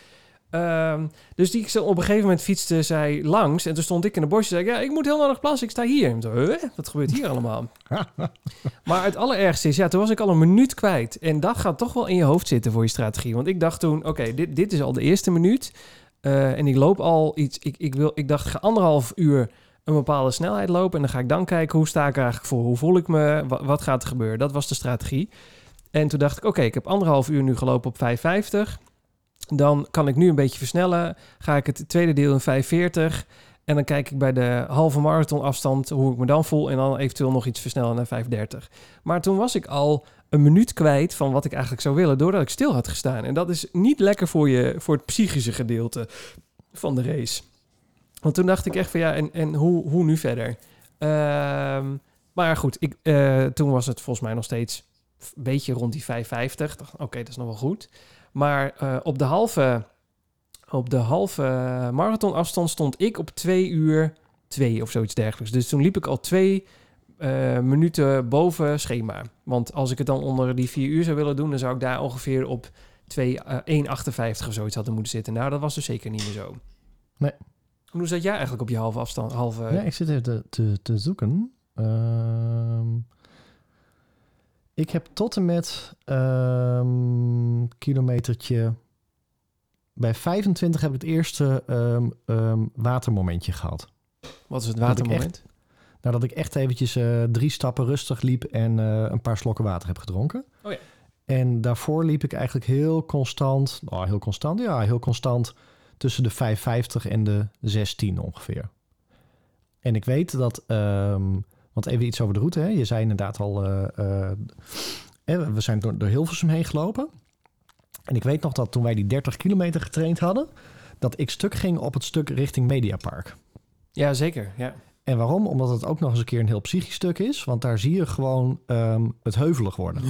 Speaker 2: Ehm, dus die op een gegeven moment fietste zij langs. En toen stond ik in de bosje en zei ik, ja, ik moet heel nodig plassen, ik sta hier. En toen, huh? wat gebeurt hier allemaal? [LAUGHS] maar het allerergste is, ja, toen was ik al een minuut kwijt. En dat gaat toch wel in je hoofd zitten voor je strategie. Want ik dacht toen, oké, dit, dit is al de eerste minuut. Eh, en ik loop al iets, ik, ik, wil, ik dacht, ik ga anderhalf uur een bepaalde snelheid lopen. En dan ga ik dan kijken, hoe sta ik er eigenlijk voor? Hoe voel ik me? Wat, wat gaat er gebeuren? Dat was de strategie. En toen dacht ik, oké, ik heb anderhalf uur nu gelopen op 5,50. Dan kan ik nu een beetje versnellen. Ga ik het tweede deel in 540. En dan kijk ik bij de halve marathon afstand hoe ik me dan voel. En dan eventueel nog iets versnellen naar 530. Maar toen was ik al een minuut kwijt van wat ik eigenlijk zou willen. Doordat ik stil had gestaan. En dat is niet lekker voor, je, voor het psychische gedeelte van de race. Want toen dacht ik echt van ja, en, en hoe, hoe nu verder? Ehm, maar goed, ik, uh, toen was het volgens mij nog steeds een beetje rond die 550. Oké, dat is nog wel goed. Maar uh, op de halve, op de halve marathonafstand stond ik op 2 uur 2 of zoiets dergelijks. Dus toen liep ik al twee uh, minuten boven schema. Want als ik het dan onder die 4 uur zou willen doen, dan zou ik daar ongeveer op 2, uh, 1,58 of zoiets hadden moeten zitten. Nou, dat was dus zeker niet meer zo.
Speaker 1: Nee.
Speaker 2: Hoe zat jij eigenlijk op je halve afstand? Halve...
Speaker 1: Ja, ik zit even te, te, te zoeken. Uh, ik heb tot en met um, kilometertje... Bij 25 heb ik het eerste um, um, watermomentje gehad.
Speaker 2: Wat is het watermoment?
Speaker 1: Nou, dat ik echt eventjes uh, drie stappen rustig liep en uh, een paar slokken water heb gedronken.
Speaker 2: Oh ja.
Speaker 1: En daarvoor liep ik eigenlijk heel constant, oh, heel constant, ja, heel constant tussen de 5,50 en de 6,10 ongeveer. En ik weet dat, um, want even iets over de route, hè. je zei inderdaad al, uh, we zijn door, door Hilversum heen gelopen. En ik weet nog dat toen wij die 30 kilometer getraind hadden, dat ik stuk ging op het stuk richting Mediapark.
Speaker 2: Ja, zeker, ja.
Speaker 1: En waarom? Omdat het ook nog eens een keer een heel psychisch stuk is. Want daar zie je gewoon um, het heuvelig worden.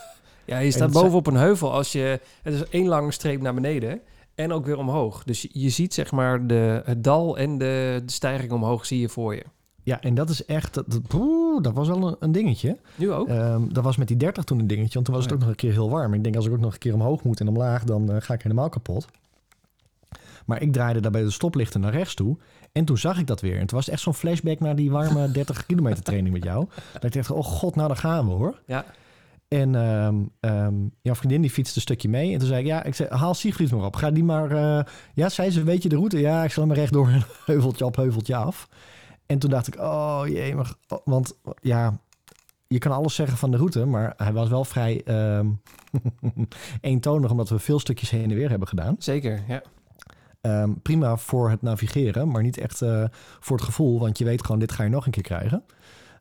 Speaker 1: [LAUGHS]
Speaker 2: ja, je staat bovenop een heuvel als je... Het is één lange streep naar beneden en ook weer omhoog. Dus je, je ziet zeg maar de, het dal en de, de, stijging omhoog zie je voor je.
Speaker 1: Ja, en dat is echt... Dat, dat was wel een, een, dingetje.
Speaker 2: Nu ook?
Speaker 1: Um, dat was met die 30 toen een dingetje. Want toen was het ook nog een keer heel warm. Ik denk als ik ook nog een keer omhoog moet en omlaag... dan uh, ga ik helemaal kapot. Maar ik draaide daarbij de stoplichten naar rechts toe. En toen zag ik dat weer. En toen was het echt zo'n flashback naar die warme [LAUGHS] 30 kilometer training met jou. Dat ik dacht, oh god, nou dan gaan we hoor.
Speaker 2: Ja.
Speaker 1: En um, um, jouw vriendin die fietste een stukje mee. En toen zei ik, ja, ik zei, haal Siegfried maar op. Ga die maar... Uh, ja, zei ze, weet je de route? Ja, ik zal maar rechtdoor een [LAUGHS] heuveltje op, heuveltje af. En toen dacht ik, oh jee, maar... Want ja, je kan alles zeggen van de route, maar hij was wel vrij um, [LAUGHS] eentonig... omdat we veel stukjes heen en weer hebben gedaan.
Speaker 2: Zeker, ja.
Speaker 1: Um, prima voor het navigeren, maar niet echt uh, voor het gevoel, want je weet gewoon, dit ga je nog een keer krijgen.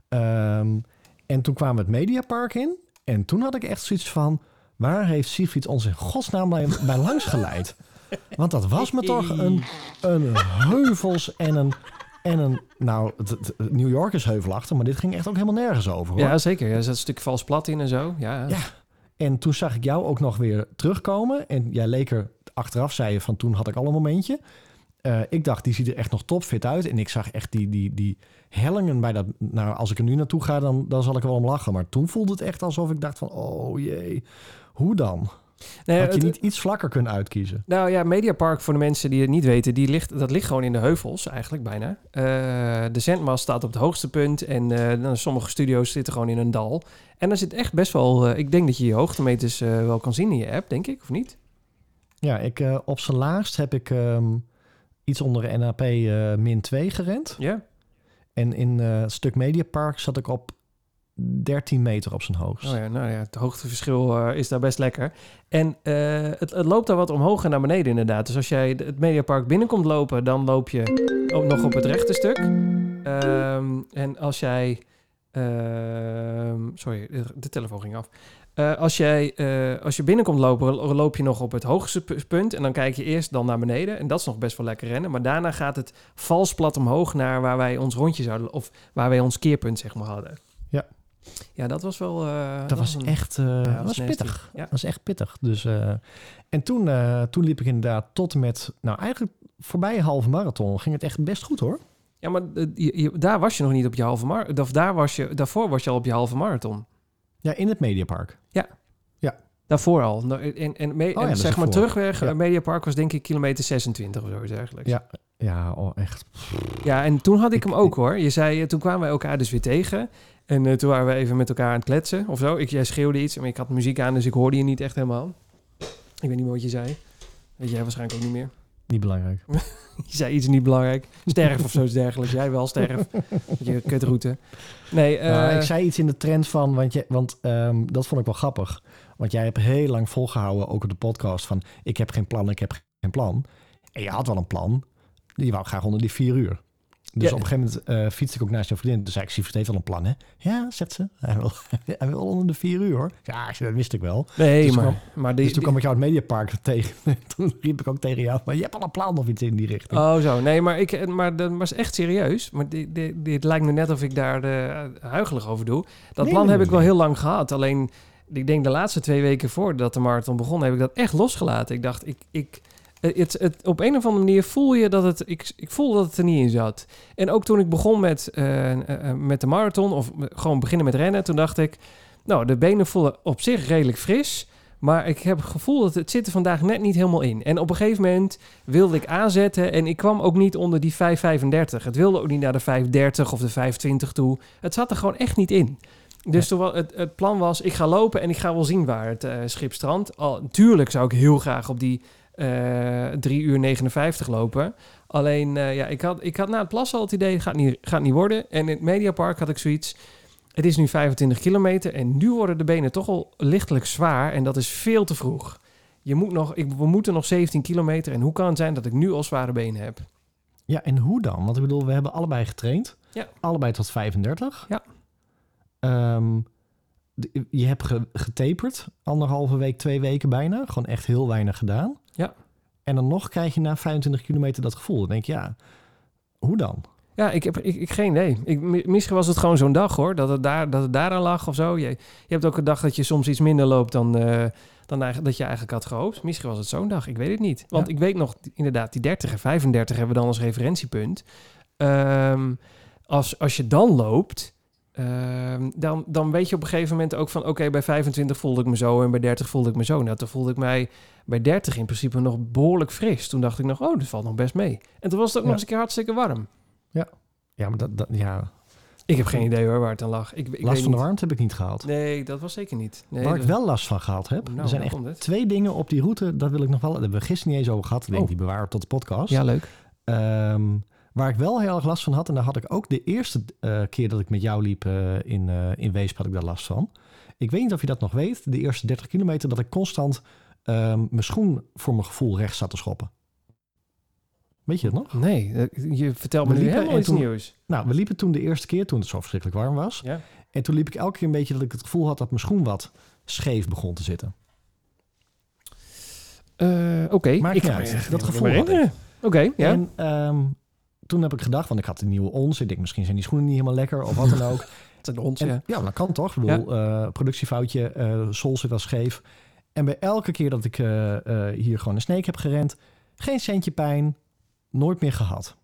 Speaker 1: Um, en toen kwamen we het Mediapark in en toen had ik echt zoiets van, waar heeft Siegfried ons in godsnaam bij, bij langs geleid? Want dat was me toch een, een heuvels en een, en een... Nou, het, het, New York is heuvelachtig, maar dit ging echt ook helemaal nergens over. Hoor.
Speaker 2: Ja, zeker. Er zat een stuk vals plat in en zo. Ja.
Speaker 1: ja. En toen zag ik jou ook nog weer terugkomen. En jij leek er achteraf, zei je van toen had ik al een momentje. Uh, ik dacht, die ziet er echt nog topfit uit. En ik zag echt die, die, die hellingen bij dat... Nou, als ik er nu naartoe ga, dan, dan zal ik er wel om lachen. Maar toen voelde het echt alsof ik dacht van... Oh jee, hoe dan? Nee, Had je het, niet iets vlakker kunnen uitkiezen?
Speaker 2: Nou ja, Mediapark, voor de mensen die het niet weten... Die ligt, dat ligt gewoon in de heuvels eigenlijk bijna. Uh, de zendmast staat op het hoogste punt... en uh, sommige studio's zitten gewoon in een dal. En dan zit echt best wel... ik denk dat je je hoogtemeters wel kan zien in je app, denk ik, of niet?
Speaker 1: Ja, ik, op zijn laagst heb ik um, iets onder de NAP min 2 gerend.
Speaker 2: Ja.
Speaker 1: En in het stuk Mediapark zat ik op 13 meter op zijn hoogst.
Speaker 2: Oh ja, nou ja, het hoogteverschil is daar best lekker. En het, het, loopt daar wat omhoog en naar beneden inderdaad. Dus als jij het Mediapark binnenkomt lopen, dan loop je ook nog op het rechte stuk. Um, en als jij... sorry, de telefoon ging af. Uh, als, jij, als je binnenkomt lopen, loop je nog op het hoogste punt. En dan kijk je eerst dan naar beneden. En dat is nog best wel lekker rennen. Maar daarna gaat het vals plat omhoog naar waar wij ons rondje zouden... of waar wij ons keerpunt zeg maar hadden.
Speaker 1: Ja.
Speaker 2: Dat was wel... Uh,
Speaker 1: dat, dat, was een, echt ja, dat was pittig. Ja. Dat was echt pittig. Dus, en toen, toen liep ik inderdaad tot met... Nou, eigenlijk voorbij een halve marathon ging het echt best goed hoor.
Speaker 2: Ja, maar je, je, daar was je nog niet op je halve marathon. Daar was je, daarvoor was je al op je halve marathon.
Speaker 1: Ja, in het Mediapark.
Speaker 2: Ja.
Speaker 1: Ja.
Speaker 2: Daarvoor al. Nou, En, en, me-
Speaker 1: ja,
Speaker 2: en
Speaker 1: dat is
Speaker 2: zeg maar terugweg,
Speaker 1: Ja.
Speaker 2: Mediapark was denk ik kilometer 26 of zoiets eigenlijk.
Speaker 1: Ja, ja oh, echt.
Speaker 2: Ja, en toen had ik
Speaker 1: Ik-
Speaker 2: hem ook hoor. Je zei, eh, toen kwamen wij elkaar dus weer tegen. En eh, toen waren we even met elkaar aan het kletsen of zo. Ik, jij schreeuwde iets, maar ik had muziek aan, dus ik hoorde je niet echt helemaal. Ik weet niet meer wat je zei. Weet jij waarschijnlijk ook niet meer.
Speaker 1: Niet belangrijk. [LAUGHS]
Speaker 2: Je zei iets niet belangrijk. Sterf of zoiets dergelijks. Jij wel, sterf. Je kutroute. Nee,
Speaker 1: Nou, ik zei iets in de trend van, want, je, want ehm, dat vond ik wel grappig. Want jij hebt heel lang volgehouden, ook op de podcast, van ik heb geen plan, ik heb geen plan. En je had wel een plan. Je wou graag onder die vier uur. Dus
Speaker 2: Ja.
Speaker 1: op een gegeven moment eh fietste ik ook naast jouw vriendin. Dus zei ik, Sievert heeft wel een plan, hè? Ja, zegt ze. [LAUGHS] Hij wil, hij wil onder de vier uur, hoor. Ja, dat wist ik wel.
Speaker 2: nee,
Speaker 1: dus
Speaker 2: maar,
Speaker 1: kwam-
Speaker 2: maar die,
Speaker 1: dus toen kwam ik jou het Mediapark [LAUGHS] tegen. toen riep ik ook tegen jou, maar je hebt al een plan of iets in die richting.
Speaker 2: Oh, zo. Nee, maar, ik, maar dat was echt serieus. Maar dit, dit, dit lijkt me net of ik daar de huigelig over doe. Dat
Speaker 1: Nee,
Speaker 2: plan
Speaker 1: nee,
Speaker 2: heb
Speaker 1: nee,
Speaker 2: ik wel heel lang gehad. Alleen, ik denk de laatste twee weken voordat de marathon begon, heb ik dat echt losgelaten. Ik dacht, ik, ik, het, het, op een of andere manier voel je dat het, ik, ik voel dat het er niet in zat. En ook toen ik begon met, eh, eh, eh, met de marathon, of gewoon beginnen met rennen, toen dacht ik, nou, de benen voelen op zich redelijk fris. Maar ik heb het gevoel dat het zit er vandaag net niet helemaal in. En op een gegeven moment wilde ik aanzetten en ik kwam ook niet onder die 5,35. Het wilde ook niet naar de 5,30 of de 5,20 toe. Het zat er gewoon echt niet in. Dus toen het, het plan was, ik ga lopen en ik ga wel zien waar het eh, schip strandt. Al, natuurlijk zou ik heel graag op die eh 3 uur 59 lopen. Alleen, eh, ja, ik had, ik had na het plassen al het idee, gaat niet, gaat niet worden. En in het Mediapark had ik zoiets, het is nu 25 kilometer en nu worden de benen toch al lichtelijk zwaar en dat is veel te vroeg. Je moet nog, ik, we moeten nog 17 kilometer en hoe kan het zijn dat ik nu al zware benen heb?
Speaker 1: Ja, en hoe dan? Want ik bedoel, we hebben allebei getraind.
Speaker 2: Ja.
Speaker 1: Allebei tot 35.
Speaker 2: Ja.
Speaker 1: Ehm, je hebt ge- getaperd, anderhalve week, twee weken bijna. Gewoon echt heel weinig gedaan. En dan nog krijg je na 25 kilometer dat gevoel. Dan denk je, ja, hoe dan?
Speaker 2: Ja, ik heb ik, ik geen idee. Ik, mi- misschien was het gewoon zo'n dag hoor, dat het, daar, dat het daaraan lag of zo. Je, je hebt ook een dag dat je soms iets minder loopt dan, eh, dan dat je eigenlijk had gehoopt. Misschien was het zo'n dag, ik weet het niet. Want
Speaker 1: Ja.
Speaker 2: ik weet nog, inderdaad, die 30 en 35 hebben we dan als referentiepunt. Ehm, als, als je dan loopt, ehm, dan, dan weet je op een gegeven moment ook van... oké, bij 25 voelde ik me zo en bij 30 voelde ik me zo. Nou, toen voelde ik mij bij 30 in principe nog behoorlijk fris. Toen dacht ik nog, oh, dit valt nog best mee. En toen was het ook
Speaker 1: Ja.
Speaker 2: nog eens een keer hartstikke warm.
Speaker 1: Ja, maar dat, dat, ja,
Speaker 2: Ik heb geen idee hoor waar het aan lag. Ik, ik
Speaker 1: last van de warmte heb ik niet gehad.
Speaker 2: Nee, dat was zeker niet. Nee,
Speaker 1: Waar ik wel last van gehad heb,
Speaker 2: Nou,
Speaker 1: er zijn echt twee dingen op die route. Dat wil ik nog wel. Dat hebben we gisteren niet eens over gehad. Ik denk,
Speaker 2: Oh.
Speaker 1: die bewaren tot de podcast.
Speaker 2: Ja, leuk.
Speaker 1: Ehm, waar ik wel heel erg last van had, en daar had ik ook de eerste eh, keer dat ik met jou liep eh, in, eh in Weesp, had ik daar last van. Ik weet niet of je dat nog weet, de eerste 30 kilometer, dat ik constant ehm, mijn schoen voor mijn gevoel rechts zat te schoppen. Weet je het nog?
Speaker 2: Nee, je vertelt me
Speaker 1: We
Speaker 2: nu helemaal
Speaker 1: en
Speaker 2: iets
Speaker 1: toen-
Speaker 2: nieuws.
Speaker 1: Nou, we liepen toen de eerste keer, toen het zo verschrikkelijk warm was.
Speaker 2: Ja.
Speaker 1: En toen liep ik elke keer een beetje dat ik het gevoel had dat mijn schoen wat scheef begon te zitten.
Speaker 2: Oké, ik
Speaker 1: niet
Speaker 2: echt
Speaker 1: Dat
Speaker 2: niet
Speaker 1: gevoel.
Speaker 2: Oké, ja.
Speaker 1: En ehm, toen heb ik gedacht, want ik had een nieuwe ons. Ik denk, misschien zijn die schoenen niet helemaal lekker of wat dan ook. [LAUGHS]
Speaker 2: Het zijn ons,
Speaker 1: En,
Speaker 2: ja.
Speaker 1: ja. dat kan toch? Ik bedoel, eh, productiefoutje, eh sol zit wel scheef. En bij elke keer dat ik eh, hier gewoon een snake heb gerend, geen centje pijn, nooit meer gehad.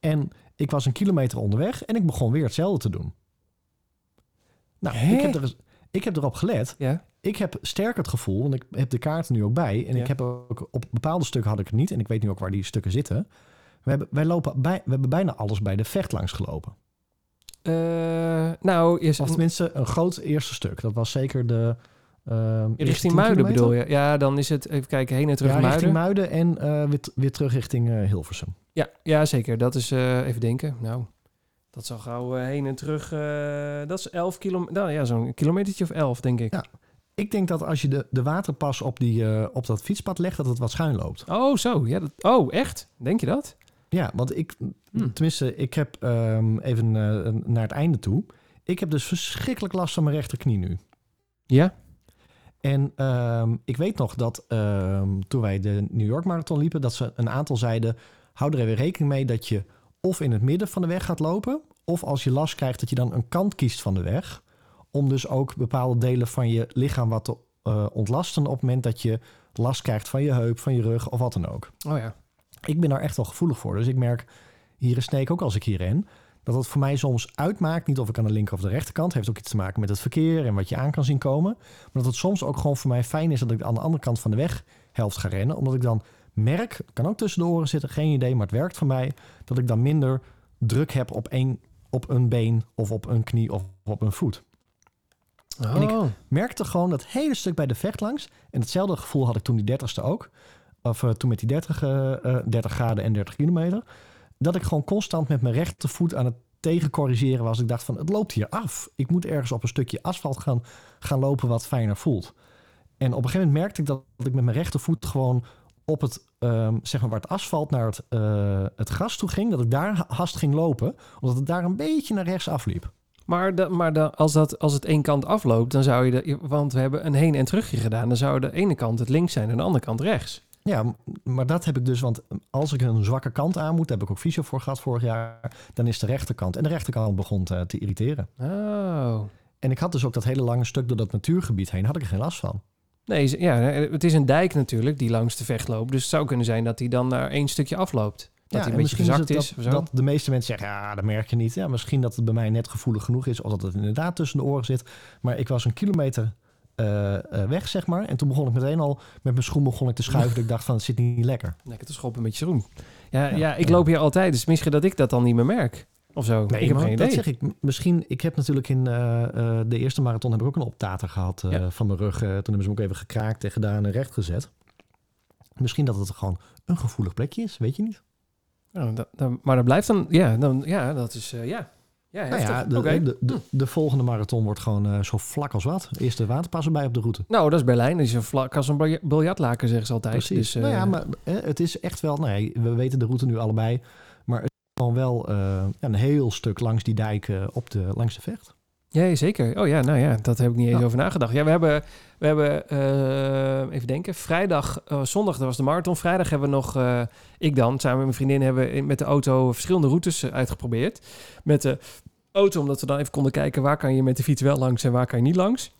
Speaker 1: En ik was een kilometer onderweg en ik begon weer hetzelfde te doen. Nou,
Speaker 2: Hè?
Speaker 1: ik heb, er, ik heb erop gelet.
Speaker 2: Ja,
Speaker 1: Ik heb sterk het gevoel, want ik heb de kaarten nu ook bij. En
Speaker 2: Ja.
Speaker 1: ik heb ook op bepaalde stukken had ik het niet. En ik weet nu ook waar die stukken zitten. We hebben, wij lopen bij, we hebben bijna alles bij de vecht langs gelopen.
Speaker 2: Eh, nou, is
Speaker 1: Of tenminste, een groot eerste stuk. Dat was zeker de... eerste
Speaker 2: richting
Speaker 1: 10
Speaker 2: Muiden
Speaker 1: kilometer.
Speaker 2: bedoel je? Ja, dan is het, even kijken, heen en terug
Speaker 1: Ja,
Speaker 2: Muiden.
Speaker 1: richting Muiden en eh, weer, weer terug richting Hilversum.
Speaker 2: Ja, ja, zeker. Dat is, even denken, nou, dat zal gauw heen en terug, dat is 11 kilometer, nou ja, zo'n kilometertje of 11, denk ik.
Speaker 1: Ja. Ik denk dat als je de, de waterpas op, die, op dat fietspad legt, dat het wat schuin loopt.
Speaker 2: Oh, zo. Ja, dat, oh, echt? Denk je dat?
Speaker 1: Ja, want ik,
Speaker 2: Hmm.
Speaker 1: tenminste, ik heb ehm, even eh, naar het einde toe. Ik heb dus verschrikkelijk last van mijn rechterknie nu.
Speaker 2: Ja?
Speaker 1: En ehm, ik weet nog dat ehm, toen wij de New York Marathon liepen, dat ze een aantal zeiden: hou er even rekening mee dat je of in het midden van de weg gaat lopen, of als je last krijgt, dat je dan een kant kiest van de weg. Om dus ook bepaalde delen van je lichaam wat te eh, ontlasten op het moment dat je last krijgt van je heup, van je rug of wat dan ook.
Speaker 2: Oh ja.
Speaker 1: Ik ben daar echt wel gevoelig voor. Dus ik merk hier in Sneek ook als ik hier ren, dat het voor mij soms uitmaakt, niet of ik aan de linker of de rechterkant, heeft ook iets te maken met het verkeer en wat je aan kan zien komen. Maar dat het soms ook gewoon voor mij fijn is dat ik aan de andere kant van de weghelft ga rennen, omdat ik dan merk, kan ook tussen de oren zitten, geen idee, maar het werkt voor mij, dat ik dan minder druk heb op, één, op een been of op een knie of op een voet. En ik-
Speaker 2: Oh.
Speaker 1: Merkte gewoon dat hele stuk bij de vecht langs, en hetzelfde gevoel had ik toen die dertigste ook, of eh, toen met die 30, eh, eh, 30 graden en 30 kilometer, dat ik gewoon constant met mijn rechtervoet aan het tegencorrigeren was. Ik dacht van, het loopt hier af. Ik moet ergens op een stukje asfalt gaan, gaan lopen wat fijner voelt. En op een gegeven moment merkte ik dat, ik met mijn rechtervoet gewoon op het, ehm, zeg maar waar het asfalt naar het, het gras toe ging, dat ik daar ha- haast ging lopen, omdat het daar een beetje naar rechts afliep.
Speaker 2: Maar, de, maar de, als, dat, als het één kant afloopt, dan zou je... Want we hebben een heen- en terugje gedaan. Dan zou de ene kant het links zijn en de andere kant rechts.
Speaker 1: Ja, maar dat heb ik dus, want als ik een zwakke kant aan moet, daar heb ik ook fysio voor gehad vorig jaar, dan is de rechterkant. En de rechterkant begon te, te irriteren.
Speaker 2: Oh.
Speaker 1: En ik had dus ook dat hele lange stuk door dat natuurgebied heen, had ik er geen last van.
Speaker 2: Nee, ja, het is een dijk natuurlijk die langs de vecht loopt. Dus het zou kunnen zijn dat hij dan naar één stukje afloopt. Dat
Speaker 1: ja,
Speaker 2: hij
Speaker 1: en
Speaker 2: een beetje gezakt
Speaker 1: is,
Speaker 2: is.
Speaker 1: dat de meeste mensen zeggen, ja, dat merk je niet. Ja, misschien dat het bij mij net gevoelig genoeg is, of dat het inderdaad tussen de oren zit. Maar ik was een kilometer eh, eh, weg, zeg maar. En toen begon ik meteen al met mijn schoen begon ik te schuiven. dat [LAUGHS] ik dacht van, het zit niet lekker.
Speaker 2: Lekker te schoppen met je schoen. Ja, ja,
Speaker 1: Ja,
Speaker 2: ik loop hier altijd. Dus misschien dat ik dat dan niet meer merk. Of zo. ik heb geen
Speaker 1: dat
Speaker 2: idee.
Speaker 1: zeg ik. Misschien, ik heb natuurlijk in eh, de eerste marathon heb ik ook een optater gehad eh,
Speaker 2: Ja.
Speaker 1: van mijn rug. Toen hebben ze me ook even gekraakt en gedaan en recht gezet. Misschien dat het gewoon een gevoelig plekje is, weet je niet.
Speaker 2: Dat- dan- maar dat blijft dan... Ja, dan, ja dat is... ja. Ja,
Speaker 1: Nou ja, de, de, de, de volgende marathon wordt gewoon eh, zo vlak als wat. Eerste waterpas erbij op de route.
Speaker 2: Nou, dat is Berlijn. Dat is een vlak als een bilja- biljartlaken, zeggen ze altijd.
Speaker 1: Precies.
Speaker 2: Dus, eh,
Speaker 1: nou ja, maar eh, het is echt wel... Nee, we weten de route nu allebei. Maar het is gewoon wel een heel stuk langs die dijk op de, langs de vecht.
Speaker 2: Ja, zeker. Oh ja, nou ja, dat heb ik niet eens
Speaker 1: Ja.
Speaker 2: over nagedacht. Ja, we hebben, we hebben eh, even denken, vrijdag, eh, zondag, dat was de marathon. Vrijdag hebben we nog, eh, ik dan, samen met mijn vriendin, hebben we met de auto verschillende routes eh, uitgeprobeerd. Met de auto, omdat we dan even konden kijken waar kan je met de fiets wel langs en waar kan je niet langs.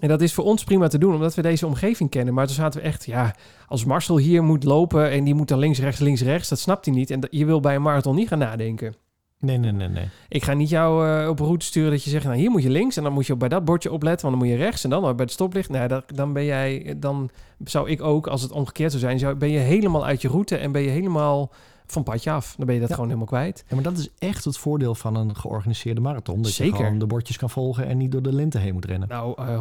Speaker 2: En dat is voor ons prima te doen, omdat we deze omgeving kennen. Maar toen zaten we echt, ja, als Marcel hier moet lopen en die moet dan links, rechts, links, rechts, dat snapt hij niet. En je wil bij een marathon niet gaan nadenken.
Speaker 1: Nee, nee, nee, nee.
Speaker 2: Ik ga niet jou eh, op een route sturen dat je zegt, nou hier moet je links en dan moet je bij dat bordje opletten, want dan moet je rechts en dan bij het stoplicht. Nou, dat, dan ben jij, dan zou ik ook, als het omgekeerd zou zijn, zou, ben je helemaal uit je route en ben je helemaal van padje af. Dan ben je dat
Speaker 1: Ja.
Speaker 2: gewoon helemaal kwijt.
Speaker 1: Ja, maar dat is echt het voordeel van een georganiseerde marathon. Dat
Speaker 2: Zeker.
Speaker 1: je gewoon de bordjes kan volgen en niet door de linten heen moet rennen.
Speaker 2: Nou, eh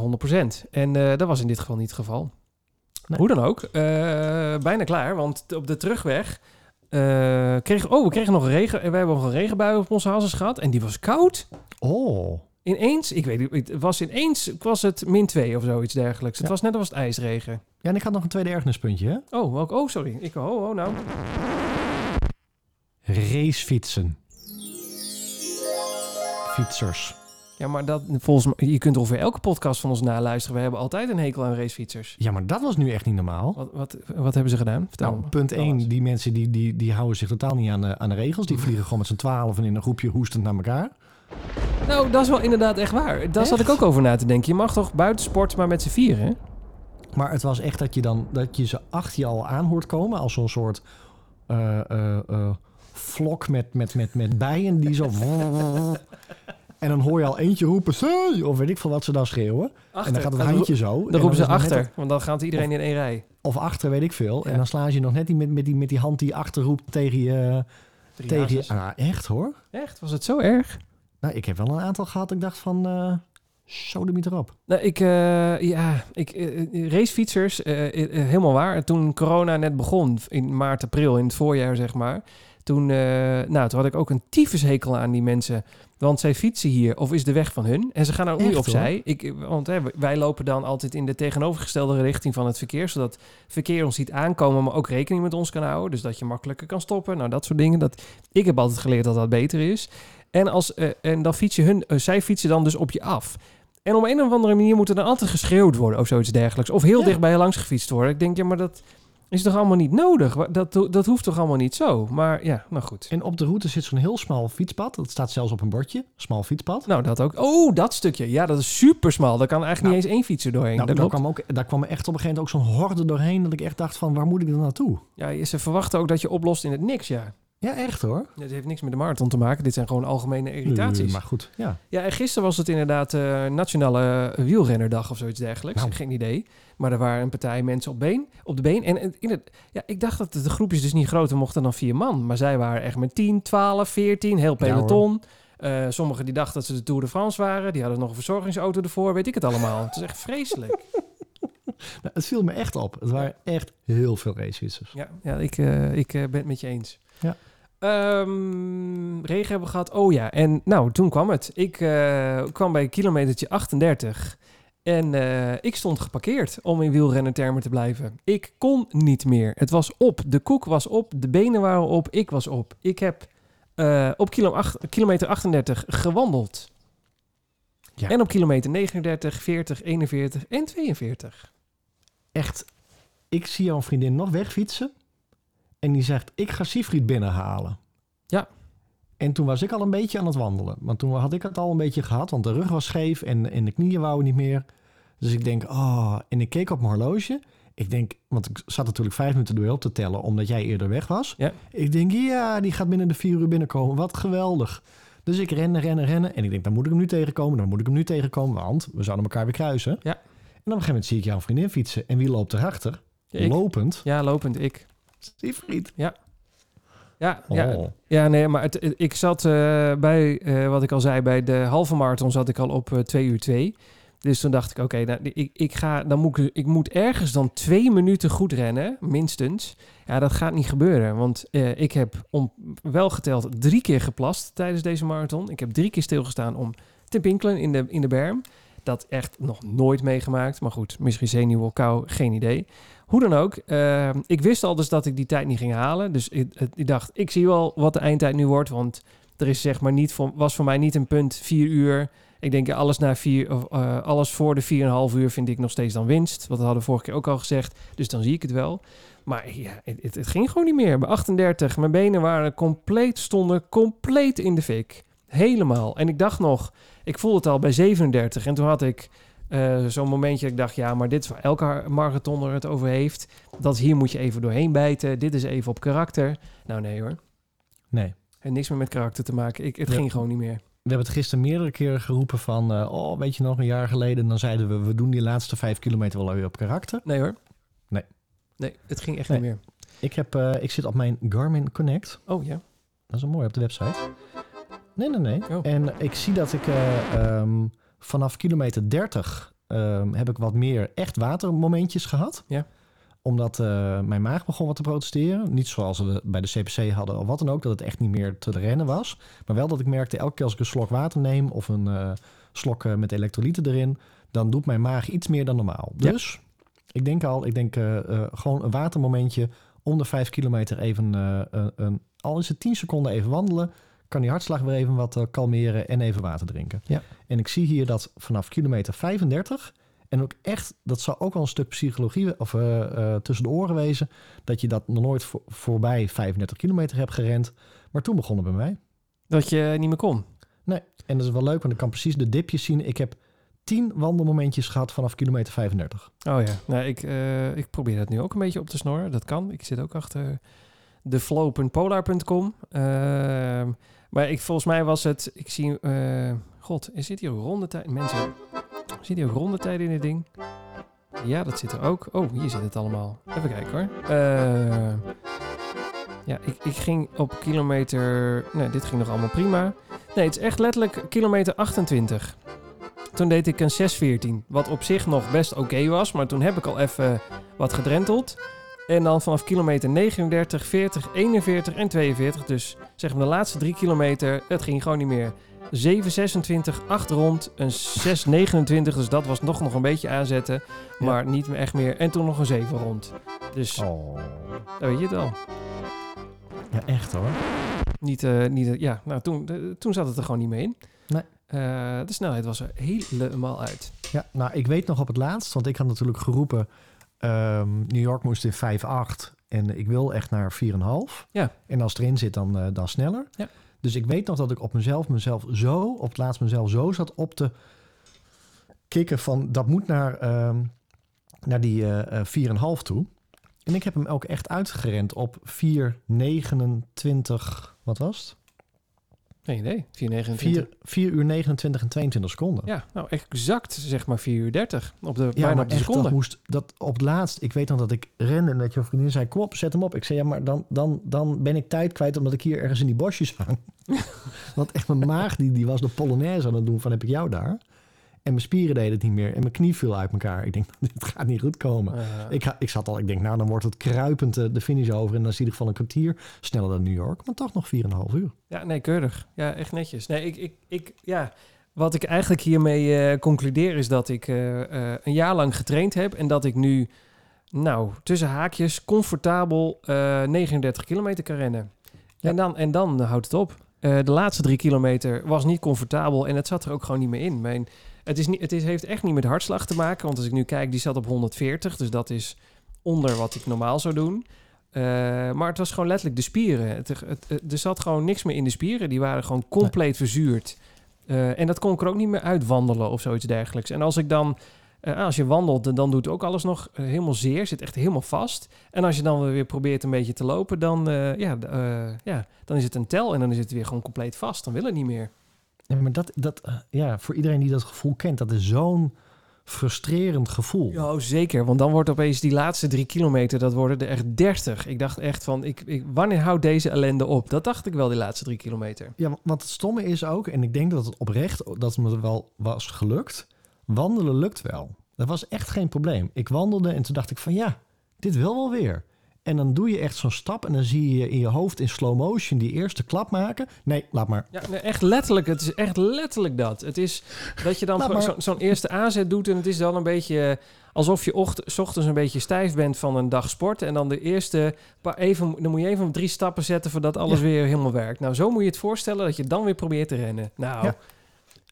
Speaker 2: 100%. En eh, dat was in dit geval niet het geval.
Speaker 1: Nee.
Speaker 2: Hoe dan ook, bijna klaar, want op de terugweg kregen, oh, we kregen nog regen, we hebben nog een regenbui op onze halses gehad en die was koud.
Speaker 1: Oh,
Speaker 2: Ineens, ik weet niet, het was ineens was het min 2 of zoiets dergelijks. Het was net als het ijsregen.
Speaker 1: ja, en ik had nog een tweede ergernispuntje, hè?
Speaker 2: Oh, welk, oh, sorry. Ik, oh, oh, nou.
Speaker 1: Racefietsen. Fietsers.
Speaker 2: Ja, maar dat, volgens mij, je kunt ongeveer elke podcast van ons naluisteren. We hebben altijd een hekel aan racefietsers.
Speaker 1: Ja, maar dat was nu echt niet normaal.
Speaker 2: Wat, wat, wat hebben ze gedaan? Vertel
Speaker 1: Nou,
Speaker 2: me.
Speaker 1: punt
Speaker 2: Alles.
Speaker 1: 1, die mensen die, die, die houden zich totaal niet aan de, aan de regels. Die vliegen gewoon met z'n twaalf en in een groepje hoestend naar elkaar.
Speaker 2: Nou, dat is wel inderdaad echt waar. Daar zat ik ook over na te denken. Je mag toch buitensport maar met z'n vieren?
Speaker 1: Maar het was echt dat je dan dat je ze achter je al aan hoort komen als zo'n soort eh, eh, eh, vlok met, met, met, met bijen die zo. [LAUGHS] en dan hoor je al eentje roepen, "Zee!" of weet ik veel wat ze dan schreeuwen. En dan gaat het handje zo.
Speaker 2: Dan roepen ze
Speaker 1: net-
Speaker 2: achter, want dan gaat iedereen in één rij.
Speaker 1: of achter, weet ik veel.
Speaker 2: Ja.
Speaker 1: En dan slaan ze je nog net niet met, met, die, met die hand die achter roept tegen je.
Speaker 2: Drie
Speaker 1: Tegen je ah, echt hoor.
Speaker 2: Echt? Was het zo erg?
Speaker 1: Nou, ik heb wel een aantal gehad. dat Ik dacht van. eh zo de erop.
Speaker 2: Nou, ik, eh, ja, ik, eh, racefietsers, helemaal waar. Toen corona net begon, in maart, april, in het voorjaar zeg maar. Toen, nou, toen had ik ook een tyfushekel aan die mensen. Want zij fietsen hier, of is de weg van hun. En ze gaan ook niet
Speaker 1: Echt,
Speaker 2: opzij. Ik, want hè, wij lopen dan altijd in de tegenovergestelde richting van het verkeer. Zodat het verkeer ons ziet aankomen, maar ook rekening met ons kan houden. Dus dat je makkelijker kan stoppen. Nou, dat soort dingen. Dat, ik heb altijd geleerd dat dat beter is. En, als, eh, en dan fiets je hun, eh, zij fietsen dan dus op je af. En op een of andere manier moet er dan altijd geschreeuwd worden of zoiets dergelijks. Of heel
Speaker 1: Ja.
Speaker 2: dicht bij je langs gefietst worden. Ik denk, ja, maar dat is toch allemaal niet nodig? Dat, dat hoeft toch allemaal niet zo? Maar ja, nou goed.
Speaker 1: En op de route zit zo'n heel smal fietspad. Dat staat zelfs op een bordje. Smal fietspad.
Speaker 2: Nou, dat ook. Oh, dat stukje. Ja, dat is super smal. Daar kan eigenlijk
Speaker 1: Nou,
Speaker 2: niet eens één fietser doorheen.
Speaker 1: Nou, daar, kwam ook, daar kwam echt op een gegeven moment ook zo'n horde doorheen. Dat ik echt dacht van, waar moet ik dan naartoe?
Speaker 2: Ja, ze verwachten ook dat je oplost in het niks, ja.
Speaker 1: Ja, echt hoor.
Speaker 2: Ja, dit heeft niks met de marathon te maken. Dit zijn gewoon algemene irritaties.
Speaker 1: Maar goed, ja.
Speaker 2: Ja, en gisteren was het inderdaad uh, Nationale Wielrennerdag of zoiets dergelijks.
Speaker 1: Nou.
Speaker 2: Geen idee. Maar er waren een partij mensen op, been, op de been. En in het, ja, ik dacht dat de groepjes dus niet groter mochten dan vier man. Maar zij waren echt met 10, 12, 14, heel peloton. Ja, uh, sommigen die dachten dat ze de Tour de France waren. Die hadden nog een verzorgingsauto ervoor. Weet ik het allemaal. Het is echt vreselijk. [LAUGHS]
Speaker 1: Nou, het viel me echt op. Het waren echt heel veel racefietsers.
Speaker 2: Ja, ja ik, uh, ik ben het met je eens.
Speaker 1: Ja.
Speaker 2: Um, regen hebben we gehad. Oh ja, en nou, toen kwam het. Ik uh, kwam bij kilometertje 38. En uh, ik stond geparkeerd om in wielrennertermen te blijven. Ik kon niet meer. Het was op. De koek was op. De benen waren op. Ik was op. Ik heb uh, op kilo kilometer 38 gewandeld. Ja. En op kilometer 39, 40, 41 en 42.
Speaker 1: Echt, ik zie jouw vriendin nog wegfietsen. En die zegt, ik ga Siegfried binnenhalen.
Speaker 2: Ja.
Speaker 1: En toen was ik al een beetje aan het wandelen. Want toen had ik het al een beetje gehad. Want de rug was scheef en, en de knieën wouden niet meer. Dus ik denk, oh. En ik keek op mijn horloge. Ik denk, want ik zat natuurlijk vijf minuten door op te tellen. Omdat jij eerder weg was.
Speaker 2: Ja.
Speaker 1: Ik denk, ja, die gaat binnen de vier uur binnenkomen. Wat geweldig. Dus ik rennen, rennen, rennen. En ik denk, dan moet ik hem nu tegenkomen. Dan moet ik hem nu tegenkomen. Want we zouden elkaar weer kruisen.
Speaker 2: Ja.
Speaker 1: En op een gegeven moment zie ik jouw vriendin fietsen. En wie loopt erachter?
Speaker 2: Ja,
Speaker 1: Lopend.
Speaker 2: Ja, lopend ik.
Speaker 1: Siegfried.
Speaker 2: Ja. Ja,
Speaker 1: Oh.
Speaker 2: ja, ja, nee, maar het, het- ik zat eh, bij, eh, wat ik al zei, bij de halve marathon zat ik al op eh 2 uur 2. Dus toen dacht ik, oké, nou, ik, ik, ga, dan moet ik, ik moet ergens dan twee minuten goed rennen, minstens. Ja, dat gaat niet gebeuren, want eh, ik heb om, wel geteld drie keer geplast tijdens deze marathon. Ik heb drie keer stilgestaan om te pinkelen in de, in de berm. Dat echt nog nooit meegemaakt. Maar goed, misschien zenuwen, kou, geen idee. Hoe dan ook, eh, ik wist al dus dat ik die tijd niet ging halen. Dus ik, ik dacht, ik zie wel wat de eindtijd nu wordt. Want er is zeg maar niet voor, was voor mij niet een punt vier uur. Ik denk alles, na vier, eh, alles voor de 4,5 uur vind ik nog steeds dan winst. Wat we hadden vorige keer ook al gezegd. Dus dan zie ik het wel. Maar ja, het- het ging gewoon niet meer. Bij 38, mijn benen waren compleet, stonden compleet in de fik. Helemaal. En ik dacht nog, ik voelde het al bij 37. En toen had ik eh, zo'n momentje dat ik dacht, ja, maar dit is waar elke marathonner het over heeft. Dat hier moet je even doorheen bijten. Dit is even op karakter. Nou nee hoor.
Speaker 1: Nee.
Speaker 2: En niks meer met karakter te maken. Ik, het
Speaker 1: Ja.
Speaker 2: ging gewoon niet meer.
Speaker 1: We hebben het gisteren meerdere keren geroepen van... eh, oh, weet je nog, een jaar geleden... dan zeiden we, we doen die laatste vijf kilometer wel weer op karakter.
Speaker 2: Nee hoor.
Speaker 1: Nee.
Speaker 2: Nee, het ging echt
Speaker 1: Nee.
Speaker 2: niet meer.
Speaker 1: Ik, heb, eh, ik zit op mijn Garmin Connect.
Speaker 2: Oh ja.
Speaker 1: Dat is wel mooi op de website. Nee, nee, nee.
Speaker 2: Oh.
Speaker 1: En ik zie dat ik eh, ehm, vanaf kilometer 30... ehm, heb ik wat meer echt watermomentjes gehad.
Speaker 2: Ja.
Speaker 1: Omdat eh, mijn maag begon wat te protesteren. Niet zoals we bij de CPC hadden of wat dan ook. Dat het echt niet meer te rennen was. Maar wel dat ik merkte, elke keer als ik een slok water neem... of een eh, slok eh, met elektrolyten erin... dan doet mijn maag iets meer dan normaal.
Speaker 2: Ja.
Speaker 1: Dus ik denk al, ik denk gewoon een watermomentje... om de vijf kilometer even, een, al is het 10 seconden even wandelen... kan die hartslag weer even wat eh, kalmeren en even water drinken.
Speaker 2: Ja.
Speaker 1: En ik zie hier dat vanaf kilometer 35... En ook echt, dat zou ook wel een stuk psychologie of, eh, eh, tussen de oren wezen. Dat je dat nog nooit voor, voorbij 35 kilometer hebt gerend. Maar toen begon het bij mij.
Speaker 2: Dat je niet meer kon.
Speaker 1: En dat is wel leuk, want ik kan precies de dipjes zien. Ik heb 10 wandelmomentjes gehad vanaf kilometer 35.
Speaker 2: Oh ja. Nou, ik, ik probeer dat nu ook een beetje op te snoren. Dat kan. Ik zit ook achter deflow.polar.com. Maar ik, volgens mij was het... Ik zie... eh, God, is zit hier ook rondetijd? Mensen, zit hier ook rondetijden in dit ding? Ja, dat zit er ook. Oh, hier zit het allemaal. Even kijken hoor. Eh, ja, ik, ik ging op kilometer... Nee, dit ging nog allemaal prima. Nee, het is echt letterlijk kilometer 28. Toen deed ik een 6.14, wat op zich nog best oké was. Maar toen heb ik al even wat gedrenteld. En dan vanaf kilometer 39, 40, 41 en 42. Dus zeg maar de laatste drie kilometer, het ging gewoon niet meer. 7,26, 8 rond, een 6,29. Dus dat was nog, nog een beetje aanzetten. Maar niet meer echt meer. En toen nog een 7 rond. Dus
Speaker 1: Oh.
Speaker 2: dan weet je het al.
Speaker 1: Ja, echt hoor.
Speaker 2: Niet, eh, niet, eh, ja, nou toen, toen zat het er gewoon niet mee in.
Speaker 1: Nee.
Speaker 2: Eh, de snelheid was er helemaal uit.
Speaker 1: Ja, nou, ik weet nog op het laatst, want ik had natuurlijk geroepen... ehm, New York moest in 5,8 en ik wil echt naar 4,5.
Speaker 2: Ja.
Speaker 1: En als het erin zit, dan, eh, dan sneller.
Speaker 2: Ja.
Speaker 1: Dus ik weet nog dat ik op mezelf, mezelf zo, op het laatst mezelf zo zat op te kikken van... dat moet naar, ehm, naar die eh eh 4,5 toe. En ik heb hem ook echt uitgerend op 4,29... Wat was het?
Speaker 2: Geen idee. 4,29.
Speaker 1: 4, 4 uur 29 en 22 seconden.
Speaker 2: Ja, nou exact zeg maar 4 uur 30. Op de,
Speaker 1: Ja, maar
Speaker 2: op de
Speaker 1: echt,
Speaker 2: seconde.
Speaker 1: dat moest dat op het laatst. Ik weet dan dat ik rende en dat je vriendin zei: Kom op, zet hem op. Ik zei: Ja, maar dan, dan, dan ben ik tijd kwijt omdat ik hier ergens in die bosjes hang. [LAUGHS] Want echt mijn maag die, die was de polonaise aan het doen van heb ik jou daar. En mijn spieren deden het niet meer en mijn knie viel uit elkaar. Ik denk, [LAUGHS] dit gaat niet goed komen. Ik, ga- ik zat al, ik denk, nou dan wordt het kruipend eh, de finish over. En dan is in ieder geval een kwartier sneller dan New York. Maar toch nog 4,5 uur.
Speaker 2: Ja, nee, keurig. Ja, echt netjes. Nee, ik, ik, ik, ja, wat ik eigenlijk hiermee eh, concludeer is dat ik eh, een jaar lang getraind heb en dat ik nu, nou, tussen haakjes, comfortabel eh 39 kilometer kan rennen.
Speaker 1: Ja.
Speaker 2: En, dan, en dan houdt het op. De laatste drie kilometer was niet comfortabel en het zat er ook gewoon niet meer in. Mijn, het, is niet, het is, heeft echt niet met hartslag te maken, want als ik nu kijk, die zat op 140, dus dat is onder wat ik normaal zou doen. Eh, maar het was gewoon letterlijk de spieren. Het, het, het- er zat gewoon niks meer in de spieren. Die waren gewoon compleet verzuurd. Eh, en dat kon ik er ook niet meer uitwandelen of zoiets dergelijks. En als ik dan, eh, als je wandelt, dan doet ook alles nog helemaal zeer. Zit echt helemaal vast. En als je dan weer probeert een beetje te lopen, dan, ja, ja, dan is het een tel en dan is het weer gewoon compleet vast. Dan wil het niet meer.
Speaker 1: Ja, maar dat, dat, eh, ja, voor iedereen die dat gevoel kent, dat is zo'n frustrerend gevoel.
Speaker 2: Ja, zeker. Want dan wordt opeens die laatste drie kilometer, dat worden er echt dertig. Ik dacht echt van, ik, ik, wanneer houdt deze ellende op? Dat dacht ik wel, die laatste drie kilometer.
Speaker 1: Ja, want het stomme is ook, en ik denk dat het oprecht, dat het me wel was gelukt. Wandelen lukt wel. Dat was echt geen probleem. Ik wandelde en toen dacht ik van ja, dit wil wel weer. En dan doe je echt zo'n stap en dan zie je in je hoofd in slow motion die eerste klap maken. Nee, laat maar.
Speaker 2: Ja, nee, echt letterlijk. Het is echt letterlijk dat. Het is dat je dan zo- zo'n eerste aanzet doet en het is dan een beetje eh, alsof je ocht, ochtends een beetje stijf bent van een dag sport en dan de eerste paar even, dan moet je even drie stappen zetten voordat alles
Speaker 1: Ja.
Speaker 2: weer helemaal werkt. Nou, zo moet je het voorstellen dat je dan weer probeert te rennen. Nou.
Speaker 1: Ja.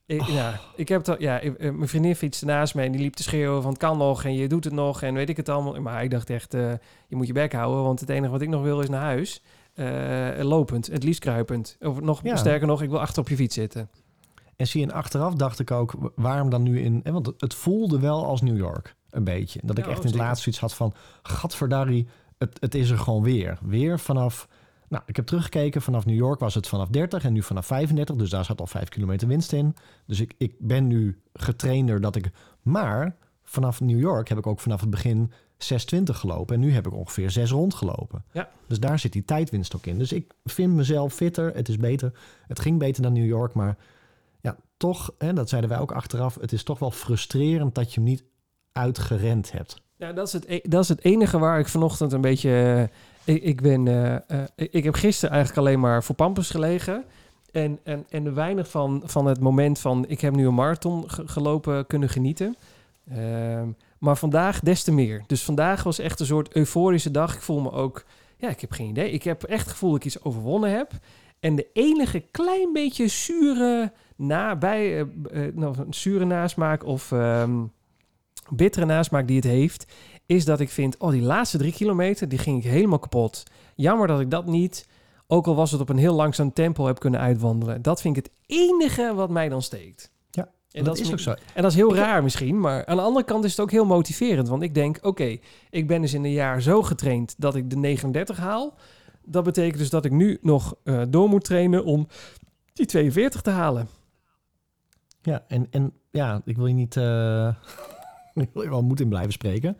Speaker 2: Ik, ja, ik heb al, ja, ik- eh, mijn vriendin fietste naast me en die liep te schreeuwen van het kan nog en je doet het nog en weet ik het allemaal. Maar ik dacht echt, eh, je moet je bek houden, want het enige wat ik nog wil is naar huis. Eh, lopend, het liefst kruipend. Of nog
Speaker 1: Ja.
Speaker 2: sterker nog, ik wil achter op je fiets zitten.
Speaker 1: En zie je, en achteraf dacht ik ook, waarom dan nu in... Want het- voelde wel als New York, een beetje. Dat ik
Speaker 2: Ja,
Speaker 1: echt
Speaker 2: oh,
Speaker 1: in het
Speaker 2: zeker.
Speaker 1: laatst zoiets had van... Gadverdarrie, het, het is er gewoon weer. Weer vanaf... Nou, ik heb teruggekeken. Vanaf New York was het vanaf 30 en nu vanaf 35. Dus daar zat al 5 kilometer winst in. Dus ik, ik ben nu getrainder dat ik... Maar vanaf New York heb ik ook vanaf het begin 6.20 gelopen. En nu heb ik ongeveer 6 rondgelopen.
Speaker 2: Ja.
Speaker 1: Dus daar zit die tijdwinst ook in. Dus ik vind mezelf fitter. Het is beter. Het ging beter dan New York, maar ja, toch, hè, dat zeiden wij ook achteraf, het is toch wel frustrerend dat je hem niet uitgerend hebt.
Speaker 2: Ja, dat is, het, e- dat is het enige waar ik vanochtend een beetje... ik, ik ben... eh, eh, ik heb gisteren eigenlijk alleen maar voor Pampus gelegen. En, en, en weinig van, van het moment van... Ik heb nu een marathon ge- gelopen kunnen genieten. Ehm, maar vandaag des te meer. Dus vandaag was echt een soort euforische dag. Ik voel me ook... Ja, ik heb geen idee. Ik heb echt het gevoel dat ik iets overwonnen heb. En de enige klein beetje zure na, bij, eh, nou, zure nasmaak of ehm, bittere nasmaak die het heeft, is dat ik vind, oh, die laatste drie kilometer, die ging ik helemaal kapot. Jammer dat ik dat niet, ook al was het op een heel langzaam tempo, heb kunnen uitwandelen. Dat vind ik het enige wat mij dan steekt.
Speaker 1: Ja,
Speaker 2: en
Speaker 1: dat, is ook zo.
Speaker 2: En dat is heel
Speaker 1: Ik
Speaker 2: raar misschien, maar aan de andere kant is het ook heel motiverend. Want ik denk, oké, ik ben dus in een jaar zo getraind dat ik de 39 haal. Dat betekent dus dat ik nu nog eh, door moet trainen om die 42 te halen.
Speaker 1: Ja, en, en ja, ik wil je niet, eh [LAUGHS] ik wil je wel moed in blijven spreken.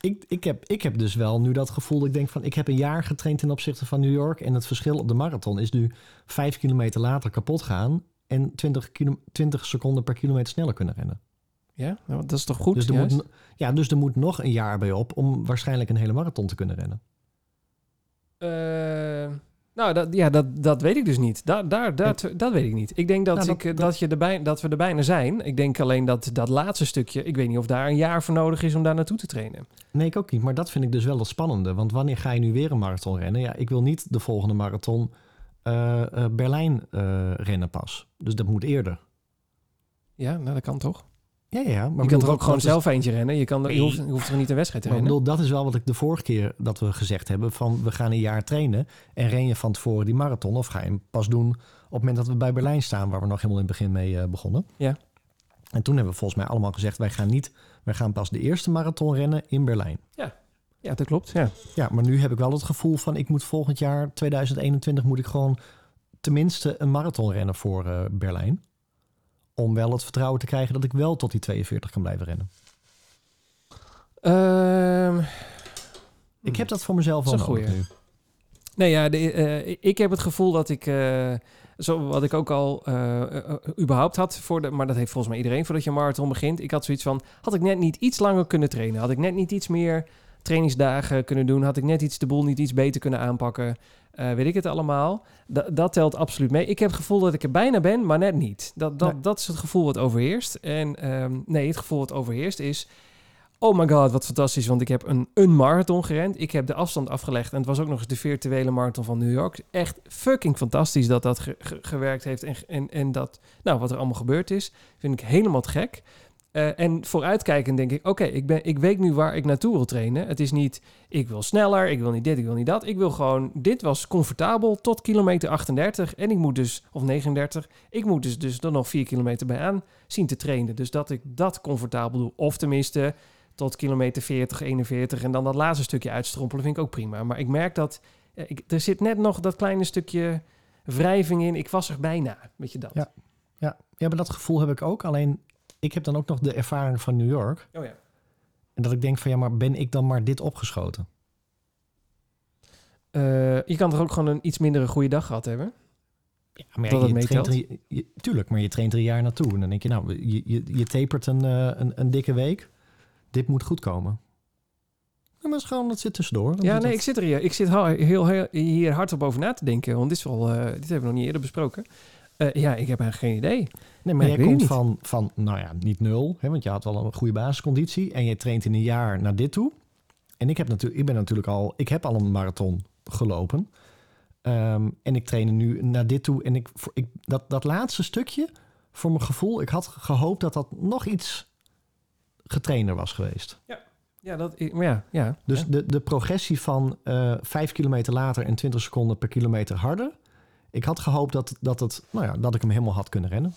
Speaker 1: Ik, ik, heb, ik heb dus wel nu dat gevoel dat ik denk van, ik heb een jaar getraind ten opzichte van New York. En het verschil op de marathon is nu vijf kilometer later kapot gaan en 20, kilo, 20 seconden per kilometer sneller kunnen rennen.
Speaker 2: Ja, nou, dat is toch goed?
Speaker 1: dus, er
Speaker 2: juist?
Speaker 1: moet, ja, dus er moet nog een jaar bij op om waarschijnlijk een hele marathon te kunnen rennen.
Speaker 2: Eh, nou, dat, ja, dat, dat weet ik dus niet. Daar, daar, dat, dat weet ik niet. Ik denk dat,
Speaker 1: Nou, dat-
Speaker 2: ik, eh,
Speaker 1: dat-
Speaker 2: dat, je dat we er bijna zijn. Ik denk alleen dat dat laatste stukje... Ik weet niet of daar een jaar voor nodig is om daar naartoe te trainen.
Speaker 1: Nee, ik ook niet. Maar dat vind ik dus wel het spannende. Want wanneer ga je nu weer een marathon rennen? Ja, ik wil niet de volgende marathon eh, eh, Berlijn eh, rennen pas. Dus dat moet eerder.
Speaker 2: Ja, nou, dat kan toch?
Speaker 1: Ja, ja. Maar
Speaker 2: je
Speaker 1: bedoel,
Speaker 2: kan er ook gewoon
Speaker 1: is-
Speaker 2: zelf eentje rennen. Je, kan, je,
Speaker 1: Nee.
Speaker 2: hoeft, je hoeft er niet een wedstrijd te
Speaker 1: Maar ik
Speaker 2: rennen.
Speaker 1: bedoel, dat is wel wat ik de vorige keer dat we gezegd hebben. Van we gaan een jaar trainen. En ren je van tevoren die marathon. Of ga je hem pas doen op het moment dat we bij Berlijn staan. Waar we nog helemaal in het begin mee eh, begonnen.
Speaker 2: Ja.
Speaker 1: En toen hebben we volgens mij allemaal gezegd. Wij gaan niet. Wij gaan pas de eerste marathon rennen in Berlijn.
Speaker 2: Ja. Ja, dat klopt. Ja.
Speaker 1: Ja, maar nu heb ik wel het gevoel van ik moet volgend jaar 2021 moet ik gewoon tenminste een marathon rennen voor eh, Berlijn. Om wel het vertrouwen te krijgen dat ik wel tot die 42 kan blijven rennen.
Speaker 2: Ehm,
Speaker 1: Ik heb dat voor mezelf
Speaker 2: een
Speaker 1: nodig nu.
Speaker 2: Nee, ja, de, eh, ik heb het gevoel dat ik, eh, zo, wat ik ook al eh, überhaupt had, voor de, maar dat heeft volgens mij iedereen voordat je een marathon begint. Ik had zoiets van, had ik net niet iets langer kunnen trainen? Had ik net niet iets meer trainingsdagen kunnen doen? Had ik net iets de boel niet iets beter kunnen aanpakken? Eh, weet ik het allemaal? Da- dat telt absoluut mee. Ik heb het gevoel dat ik er bijna ben, maar net niet. Dat, dat,
Speaker 1: Nee.
Speaker 2: dat is het gevoel wat overheerst. En ehm, nee, het gevoel wat overheerst is... Oh my god, wat fantastisch, want ik heb een, een marathon gerend. Ik heb de afstand afgelegd en het was ook nog eens de virtuele marathon van New York. Echt fucking fantastisch dat dat ge- ge- gewerkt heeft en, en, en dat, nou, wat er allemaal gebeurd is, vind ik helemaal te gek. Eh, en vooruitkijkend denk ik, oké, ik ben, ik weet nu waar ik naartoe wil trainen. Het is niet, ik wil sneller, ik wil niet dit, ik wil niet dat. Ik wil gewoon, dit was comfortabel tot kilometer 38 en ik moet dus, of 39, ik moet dus, dus er nog 4 kilometer bij aan zien te trainen. Dus dat ik dat comfortabel doe. Of tenminste, tot kilometer 40, 41 en dan dat laatste stukje uitstrompelen vind ik ook prima. Maar ik merk dat eh, ik, er zit net nog dat kleine stukje wrijving in. Ik was er bijna, weet je dat?
Speaker 1: Ja. Ja, ja, maar dat gevoel heb ik ook. Alleen ik heb dan ook nog de ervaring van New York.
Speaker 2: Oh ja.
Speaker 1: En dat ik denk van ja, maar ben ik dan maar dit opgeschoten?
Speaker 2: Eh, je kan toch ook gewoon een iets mindere goede dag gehad hebben?
Speaker 1: Ja, maar
Speaker 2: Dat
Speaker 1: je traint je- tuurlijk, maar je traint er een jaar naartoe. En dan denk je, nou, je, je, je tapert een, eh, een, een dikke week. Dit moet goed komen. Ja, maar het is gewoon, dat zit tussendoor. Dan
Speaker 2: Ja, nee,
Speaker 1: dat-
Speaker 2: ik zit er hier, ik zit heel, heel, heel- hier hardop over na te denken. Want dit, is wel, eh, dit hebben we nog niet eerder besproken. Eh, ja, ik heb eigenlijk geen idee.
Speaker 1: Nee, maar
Speaker 2: Ja,
Speaker 1: jij komt van, van, nou ja, niet nul. Hè, want je had wel een goede basisconditie. En je traint in een jaar naar dit toe. En ik, heb natuurlijk, ik ben natuurlijk al, ik heb al een marathon gelopen. Ehm, en ik train nu naar dit toe. En ik, ik, dat, dat laatste stukje, voor mijn gevoel, ik had gehoopt dat dat nog iets getrainer was geweest.
Speaker 2: Ja, dat, maar ja, ja.
Speaker 1: Dus
Speaker 2: ja.
Speaker 1: de, de progressie van eh 5 kilometer later en 20 seconden per kilometer harder. Ik had gehoopt dat, dat, het, nou ja, dat ik hem helemaal had kunnen rennen.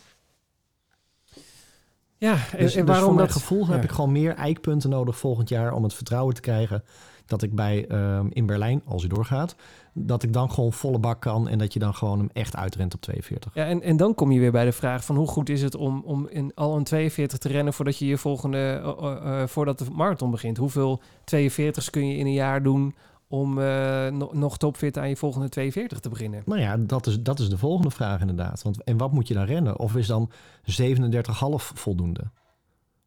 Speaker 2: Ja,
Speaker 1: Dus,
Speaker 2: en,
Speaker 1: dus voor
Speaker 2: waarom
Speaker 1: mijn
Speaker 2: dat...
Speaker 1: gevoel
Speaker 2: ja.
Speaker 1: heb ik gewoon meer eikpunten nodig volgend jaar om het vertrouwen te krijgen dat ik bij ehm, in Berlijn, als hij doorgaat, dat ik dan gewoon volle bak kan en dat je dan gewoon hem echt uitrent op 42.
Speaker 2: Ja, en, en dan kom je weer bij de vraag van hoe goed is het om, om in, al een 42 te rennen voordat je je volgende, eh, eh, eh, voordat de marathon begint. Hoeveel 42's kun je in een jaar doen om eh, nog, topfit aan je volgende 42 te beginnen?
Speaker 1: Nou ja, dat is, dat is de volgende vraag inderdaad. Want, en wat moet je dan rennen? Of is dan 37,5 voldoende?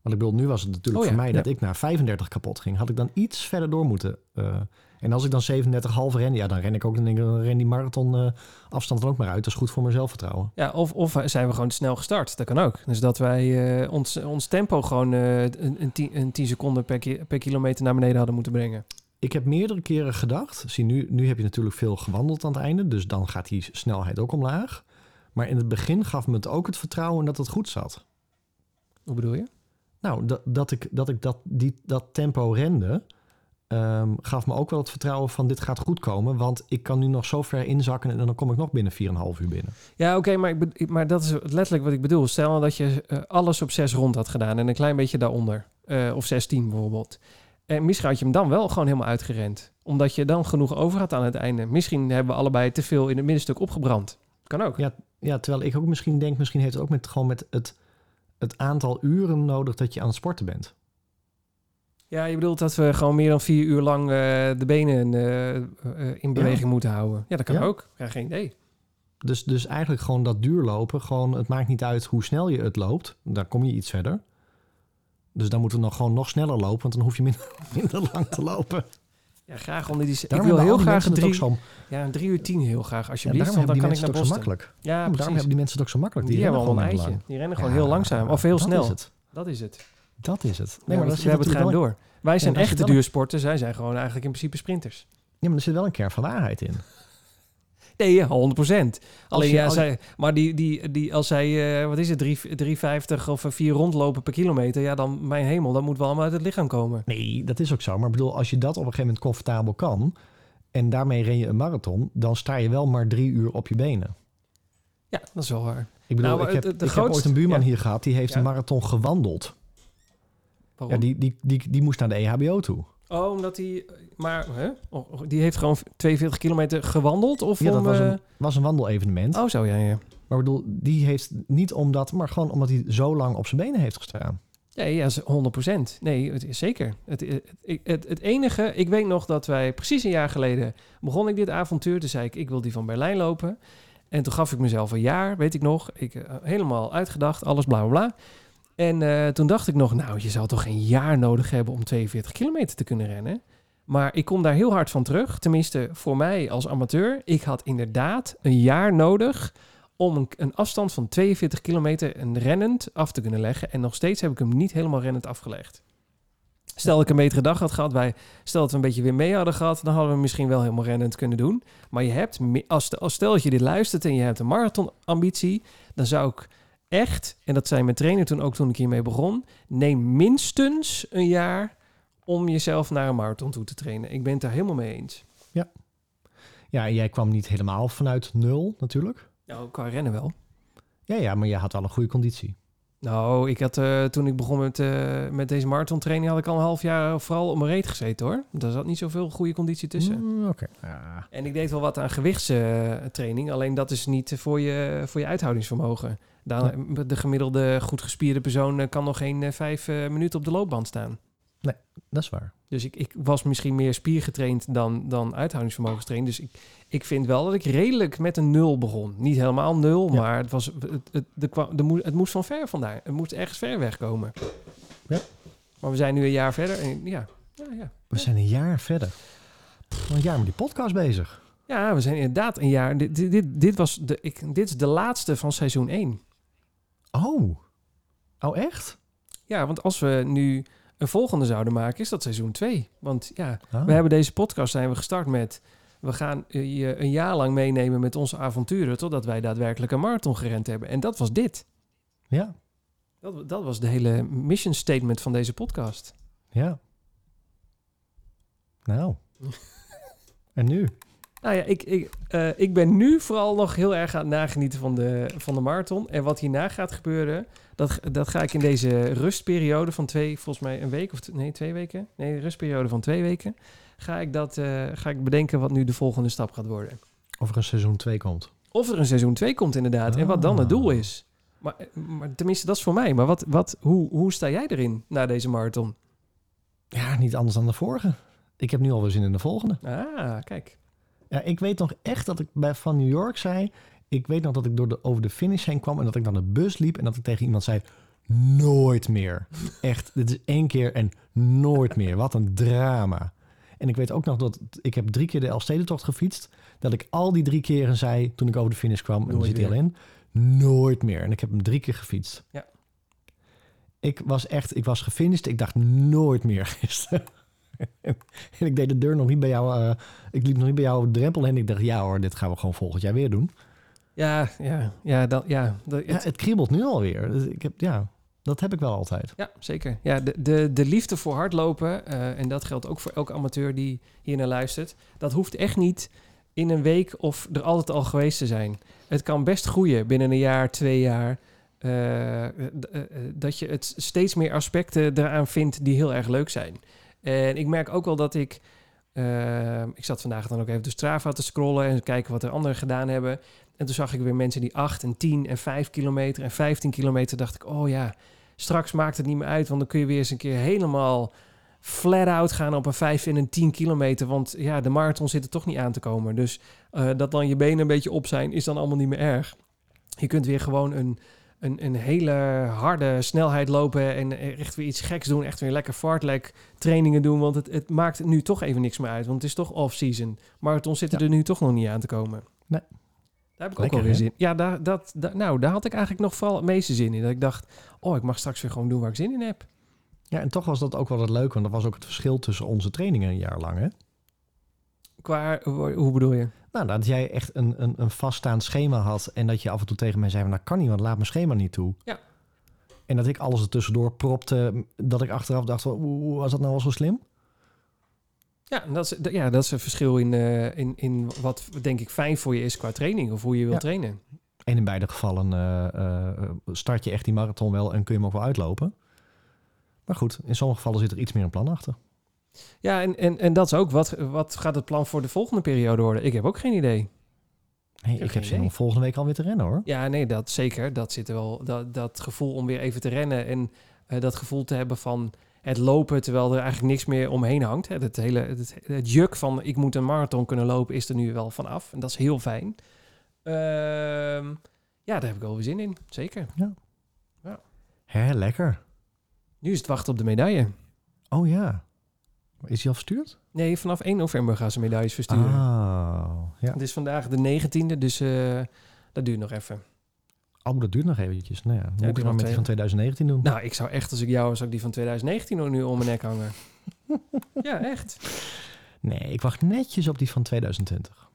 Speaker 1: Want ik bedoel, nu was het natuurlijk
Speaker 2: Oh ja,
Speaker 1: voor mij dat
Speaker 2: ja.
Speaker 1: ik naar 35 kapot ging. Had ik dan iets verder door moeten. eh, en als ik dan 37,5 ren, ja, dan ren ik ook dan denk ik, dan ren die marathon eh, afstand er ook maar uit. Dat is goed voor mijn zelfvertrouwen.
Speaker 2: Ja, of, of zijn we gewoon snel gestart? Dat kan ook. Dus dat wij ons, ons tempo gewoon een, een, 10, een 10 seconden per, ki- per kilometer naar beneden hadden moeten brengen.
Speaker 1: Ik heb meerdere keren gedacht. Zie, nu, nu heb je natuurlijk veel gewandeld aan het einde. Dus dan gaat die snelheid ook omlaag. Maar in het begin gaf me het ook het vertrouwen dat het goed zat.
Speaker 2: Hoe bedoel je?
Speaker 1: Nou, dat, dat ik, dat, ik dat, die, dat tempo rende, ehm, gaf me ook wel het vertrouwen van dit gaat goed komen. Want ik kan nu nog zo ver inzakken en dan kom ik nog binnen 4,5 uur binnen.
Speaker 2: Ja, oké, maar, ik maar dat is letterlijk wat ik bedoel. Stel nou dat je eh, alles op 6 rond had gedaan en een klein beetje daaronder. Eh, of 16 bijvoorbeeld. En misschien had je hem dan wel gewoon helemaal uitgerend. Omdat je dan genoeg over had aan het einde. Misschien hebben we allebei te veel in het middenstuk opgebrand. Kan ook.
Speaker 1: Ja, ja, terwijl ik ook misschien denk, misschien heeft het ook met, gewoon met het, het aantal uren nodig dat je aan het sporten bent.
Speaker 2: Ja, je bedoelt dat we gewoon meer dan vier uur lang eh, de benen eh, eh, in beweging moeten houden. Ja, dat kan
Speaker 1: Ja.
Speaker 2: ook. Ja, geen idee.
Speaker 1: Dus, dus eigenlijk gewoon dat duurlopen, gewoon, het maakt niet uit hoe snel je het loopt. Dan kom je iets verder. Dus dan moeten we nog gewoon nog sneller lopen, want dan hoef je minder, [LAUGHS] minder lang te lopen.
Speaker 2: Ja, graag onder die... Ik wil heel graag
Speaker 1: het
Speaker 2: drie,
Speaker 1: zo,
Speaker 2: ja, een drie uur tien heel graag,
Speaker 1: ja,
Speaker 2: alsjeblieft.
Speaker 1: daarom
Speaker 2: want dan kan ik naar
Speaker 1: zo makkelijk.
Speaker 2: Ja,
Speaker 1: daarom hebben die mensen het ook zo makkelijk.
Speaker 2: Die,
Speaker 1: Die,
Speaker 2: een
Speaker 1: rennen gewoon
Speaker 2: eitje.
Speaker 1: lang.
Speaker 2: Die rennen gewoon
Speaker 1: Ja,
Speaker 2: heel langzaam. Of heel
Speaker 1: dat
Speaker 2: snel.
Speaker 1: Is het.
Speaker 2: Dat is het.
Speaker 1: Dat is het.
Speaker 2: Nee,
Speaker 1: maar dat
Speaker 2: we hebben het gaan door. Wij zijn echte
Speaker 1: een-
Speaker 2: duursporters. Zij zijn gewoon eigenlijk in principe sprinters.
Speaker 1: Ja, maar er zit wel een kern van waarheid in.
Speaker 2: Nee, ja, 100 procent. Alleen
Speaker 1: je-
Speaker 2: ja,
Speaker 1: als-
Speaker 2: zij, maar die, die, die, als zij, eh, wat is het, 3 3,50 of 4 rondlopen per kilometer, ja, dan mijn hemel, dat moet wel allemaal uit het lichaam komen.
Speaker 1: Nee, dat is ook zo. Maar ik bedoel, als je dat op een gegeven moment comfortabel kan... en daarmee ren je een marathon... dan sta je wel maar drie uur op je benen.
Speaker 2: Ja, dat is wel waar.
Speaker 1: Ik bedoel,
Speaker 2: Nou,
Speaker 1: ik, heb,
Speaker 2: de- de
Speaker 1: ik heb
Speaker 2: grootste-
Speaker 1: ooit een buurman
Speaker 2: ja.
Speaker 1: hier gehad... die heeft
Speaker 2: Ja.
Speaker 1: een marathon gewandeld.
Speaker 2: Waarom?
Speaker 1: Ja, die, die, die, die moest naar de EHBO toe.
Speaker 2: Oh, omdat hij... Maar hè? Oh, die heeft gewoon 42 kilometer gewandeld? Of
Speaker 1: Ja, dat was
Speaker 2: eh,
Speaker 1: een, was een wandelevenement.
Speaker 2: Oh, zo, ja, ja.
Speaker 1: Maar ik bedoel, die heeft niet omdat, maar gewoon omdat hij zo lang op zijn benen heeft gestaan.
Speaker 2: Ja, ja, ze- 100% Nee, het is zeker. Het, het, het, het, het enige, ik weet nog dat wij precies een jaar geleden begon ik dit avontuur. Toen zei ik, ik wil die van Berlijn lopen. En toen gaf ik mezelf een jaar, weet ik nog. Ik eh, helemaal uitgedacht, alles bla bla bla. En eh, toen dacht ik nog, nou, je zou toch een jaar nodig hebben om 42 kilometer te kunnen rennen. Maar ik kom daar heel hard van terug. Tenminste, voor mij als amateur. Ik had inderdaad een jaar nodig om een, een afstand van 42 kilometer een rennend af te kunnen leggen. En nog steeds heb ik hem niet helemaal rennend afgelegd. Stel dat ik een betere dag had gehad, wij, stel dat we een beetje weer mee hadden gehad, dan hadden we misschien wel helemaal rennend kunnen doen. Maar je hebt, als, als stel dat je dit luistert en je hebt een marathonambitie, dan zou ik echt, en dat zei mijn trainer toen ook toen ik hiermee begon, neem minstens een jaar om jezelf naar een marathon toe te trainen. Ik ben het daar helemaal mee eens.
Speaker 1: Ja, en jij kwam niet helemaal vanuit nul natuurlijk.
Speaker 2: Nou, qua rennen wel.
Speaker 1: Ja, ja, maar je had wel een goede conditie.
Speaker 2: Nou, ik had eh, toen ik begon met, eh, met deze marathontraining, had ik al een half jaar vooral op mijn reet gezeten hoor. Daar zat niet zoveel goede conditie tussen.
Speaker 1: Mm, Oké. Ja.
Speaker 2: En ik deed wel wat aan gewichtstraining, alleen dat is niet voor je, voor je uithoudingsvermogen. Dan, De gemiddelde goed gespierde persoon eh, kan nog geen eh, vijf eh, minuten op de loopband staan.
Speaker 1: Dat is waar.
Speaker 2: Dus ik, ik was misschien meer spiergetraind dan, dan uithoudingsvermogenstraind. Dus ik, ik vind wel dat ik redelijk met een nul begon. Niet helemaal nul,
Speaker 1: Ja.
Speaker 2: maar het, was, het, het, de, het moest van ver vandaan. Het moest ergens ver wegkomen.
Speaker 1: Ja.
Speaker 2: Maar we zijn nu een jaar verder en ja, ja, ja.
Speaker 1: We zijn een jaar verder. Pff, Een jaar met die podcast bezig.
Speaker 2: Ja, we zijn inderdaad een jaar. Dit, dit, dit was de, ik, dit is de laatste van seizoen 1.
Speaker 1: Oh. Oh, echt?
Speaker 2: Ja, want als we nu een volgende zouden maken, is dat seizoen 2. Want ja,
Speaker 1: Ah.
Speaker 2: we hebben deze podcast zijn we gestart met. We gaan je een jaar lang meenemen met onze avonturen. Totdat wij daadwerkelijk een marathon gerend hebben. En dat was dit.
Speaker 1: Ja,
Speaker 2: Dat, dat was de hele mission statement van deze podcast.
Speaker 1: ja. Nou. [LAUGHS] en nu?
Speaker 2: Nou ja, ik, ik, eh, ik ben nu vooral nog heel erg aan het nagenieten van de, van de marathon. En wat hierna gaat gebeuren, dat, dat ga ik in deze rustperiode van twee, volgens mij een week of nee, twee weken. Nee, rustperiode van twee weken. Ga ik, dat, eh, ga ik bedenken wat nu de volgende stap gaat worden.
Speaker 1: Of er een seizoen 2 komt.
Speaker 2: Of er een seizoen 2 komt inderdaad. En wat dan het doel is. Maar, maar tenminste, dat is voor mij. Maar wat, wat, hoe, hoe sta jij erin na deze marathon?
Speaker 1: Ja, niet anders dan de vorige. Ik heb nu alweer zin in de volgende.
Speaker 2: Ah, kijk.
Speaker 1: Ja, ik weet nog echt dat ik bij van New York zei... Ik weet nog dat ik door de, over de finish heen kwam... en dat ik dan de bus liep en dat ik tegen iemand zei... Nooit meer. [LAUGHS] Echt, dit is één keer en nooit meer. Wat een drama. En ik weet ook nog dat... Ik heb drie keer de Elfstedentocht gefietst. Dat ik al die drie keren zei toen ik over de finish kwam... en zit hij al in... Nooit meer. En ik heb hem drie keer gefietst.
Speaker 2: Ja.
Speaker 1: Ik was echt... Ik was gefinished. Ik dacht nooit meer [LAUGHS] gisteren. [LAUGHS] en ik deed de deur nog niet bij jou... eh, ik liep nog niet bij jou over de drempel en ik dacht, ja hoor, dit gaan we gewoon volgend jaar weer doen.
Speaker 2: Ja, ja, ja, ja, dat,
Speaker 1: Ja, het kriebelt nu alweer. Dus ik heb, ja, dat heb ik wel altijd.
Speaker 2: Ja, zeker. Ja, de, de, de liefde voor hardlopen, eh, en dat geldt ook voor elke amateur die hier naar luistert, dat hoeft echt niet in een week of er altijd al geweest te zijn. Het kan best groeien binnen een jaar, twee jaar. eh, dat je het steeds meer aspecten eraan vindt die heel erg leuk zijn. En ik merk ook wel dat ik. eh, ik zat vandaag dan ook even de Strava te scrollen en kijken wat er anderen gedaan hebben. En toen zag ik weer mensen die 8 en 10 en 5 kilometer en 15 kilometer. Dacht ik, oh ja, straks maakt het niet meer uit, want dan kun je weer eens een keer helemaal flat out gaan op een 5 en een 10 kilometer. Want ja, de marathon zit er toch niet aan te komen. Dus eh, dat dan je benen een beetje op zijn, is dan allemaal niet meer erg. Je kunt weer gewoon een, een, een hele harde snelheid lopen en echt weer iets geks doen. Echt weer lekker fartlek trainingen doen, want het, het maakt nu toch even niks meer uit. Want het is toch off-season. Marathon zitten
Speaker 1: Ja.
Speaker 2: er nu toch nog niet aan te komen.
Speaker 1: Nee.
Speaker 2: Daar heb ik
Speaker 1: Lekker,
Speaker 2: ook alweer zin Ja, daar, dat, daar- nou, daar had ik eigenlijk nog vooral het meeste zin in. Dat ik dacht, oh, ik mag straks weer gewoon doen waar ik zin in heb.
Speaker 1: Ja, en toch was dat ook wel het leuke, want dat was ook het verschil tussen onze trainingen een jaar lang. Hè?
Speaker 2: Qua, hoe bedoel je?
Speaker 1: Nou, dat jij echt een, een, een vaststaand schema had en dat je af en toe tegen mij zei, van, nou kan niet, want laat mijn schema niet toe.
Speaker 2: Ja.
Speaker 1: En dat ik alles er tussendoor propte, dat ik achteraf dacht, oeh, was dat nou wel zo slim?
Speaker 2: Ja, dat is, ja, dat is een verschil in, eh, in, in wat denk ik fijn voor je is qua training of hoe je wil
Speaker 1: Ja.
Speaker 2: trainen.
Speaker 1: En in beide gevallen eh, eh, start je echt die marathon wel en kun je hem ook wel uitlopen. Maar goed, in sommige gevallen zit er iets meer een plan achter.
Speaker 2: Ja, en, en, en dat is ook. Wat, wat gaat het plan voor de volgende periode worden? Ik heb ook geen idee.
Speaker 1: Ik heb zin om volgende week alweer te rennen hoor.
Speaker 2: Ja, nee, dat zeker. Dat zit er wel. Dat, dat gevoel om weer even te rennen en eh, dat gevoel te hebben van het lopen terwijl er eigenlijk niks meer omheen hangt. Hè. Het, hele, het, het juk van ik moet een marathon kunnen lopen is er nu wel vanaf. En dat is heel fijn. Ehm, ja, daar heb ik wel weer zin in. Zeker.
Speaker 1: Hè, lekker.
Speaker 2: Nu is het wachten op de medaille.
Speaker 1: Oh ja. Is die al verstuurd?
Speaker 2: Nee, vanaf 1 november gaan ze medailles versturen.
Speaker 1: Oh, ja.
Speaker 2: Het is vandaag de 19e, dus eh, dat duurt nog even.
Speaker 1: Oh, dat duurt nog eventjes. Nou ja,
Speaker 2: duurt
Speaker 1: moet ik maar met die van 2019 doen.
Speaker 2: Nou, ik zou echt, als ik jou was, zou ik die van 2019 nu om mijn nek hangen. [LAUGHS] ja, echt.
Speaker 1: Nee, ik wacht netjes op die van 2020.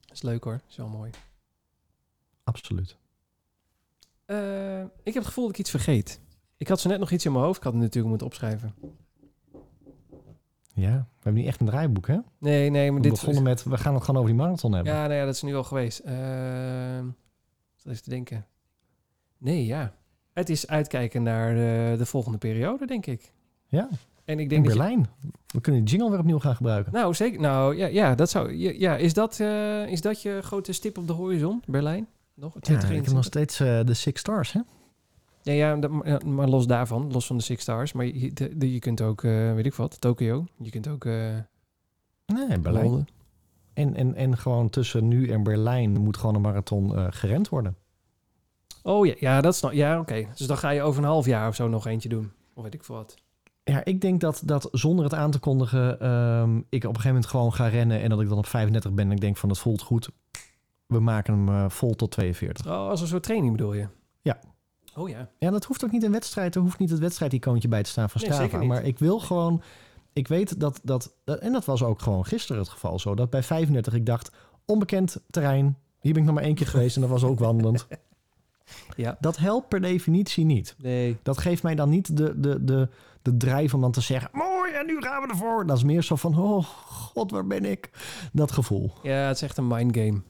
Speaker 2: Dat is leuk hoor. is wel mooi.
Speaker 1: Absoluut.
Speaker 2: Eh, ik heb het gevoel dat ik iets vergeet. Ik had zo net nog iets in mijn hoofd. Ik had het natuurlijk moeten opschrijven.
Speaker 1: Ja, we hebben niet echt een draaiboek, hè?
Speaker 2: Nee, nee, maar
Speaker 1: We
Speaker 2: dit...
Speaker 1: begonnen met, we gaan het gewoon over die marathon hebben.
Speaker 2: Ja, nou ja, dat is nu al geweest. Ehm wat even te denken. Nee, ja. Het is uitkijken naar de, de volgende periode, denk ik.
Speaker 1: Ja,
Speaker 2: En ik
Speaker 1: in
Speaker 2: denk dat je-
Speaker 1: Berlijn. We kunnen die jingle weer opnieuw gaan gebruiken.
Speaker 2: Nou, zeker. Nou, ja, ja dat zou... Ja, is, dat, eh, is dat je grote stip op de horizon? Berlijn? Nog?
Speaker 1: Ja,
Speaker 2: 20,
Speaker 1: ik heb nog steeds eh, de Six Stars, hè?
Speaker 2: Ja, ja, dat- maar, los daarvan, los van de Six Stars. Maar je, de, de- je kunt ook, eh, weet ik wat, Tokio. Je kunt ook eh
Speaker 1: Nee, Berlijn.
Speaker 2: Londen.
Speaker 1: En, en, en gewoon tussen nu en Berlijn moet gewoon een marathon eh, gerend worden.
Speaker 2: Oh ja, ja, dat snap Ja, oké. Dus dan ga je over een half jaar of zo nog eentje doen. Of weet ik veel wat.
Speaker 1: Ja, ik denk dat, dat zonder het aan te kondigen, ehm, ik op een gegeven moment gewoon ga rennen en dat ik dan op 35 ben en ik denk van het voelt goed. We maken hem vol tot 42.
Speaker 2: Oh, als een soort training bedoel je?
Speaker 1: Ja.
Speaker 2: Oh ja.
Speaker 1: Ja, dat hoeft ook niet een wedstrijd. Er hoeft niet het wedstrijdicoontje bij te staan van Strava. maar ik wil gewoon... Ik weet dat, dat. En dat was ook gewoon gisteren het geval zo. Dat bij 35 ik dacht, onbekend terrein. Hier ben ik nog maar één keer geweest en dat was ook wandelend. [LAUGHS]
Speaker 2: Ja.
Speaker 1: Dat helpt per definitie niet.
Speaker 2: Nee.
Speaker 1: Dat geeft mij dan niet de, de, de, de drijf om dan te zeggen... Mooi, en nu gaan we ervoor. Dat is meer zo van, oh god, waar ben ik? Dat gevoel.
Speaker 2: Ja, het is echt een mind game.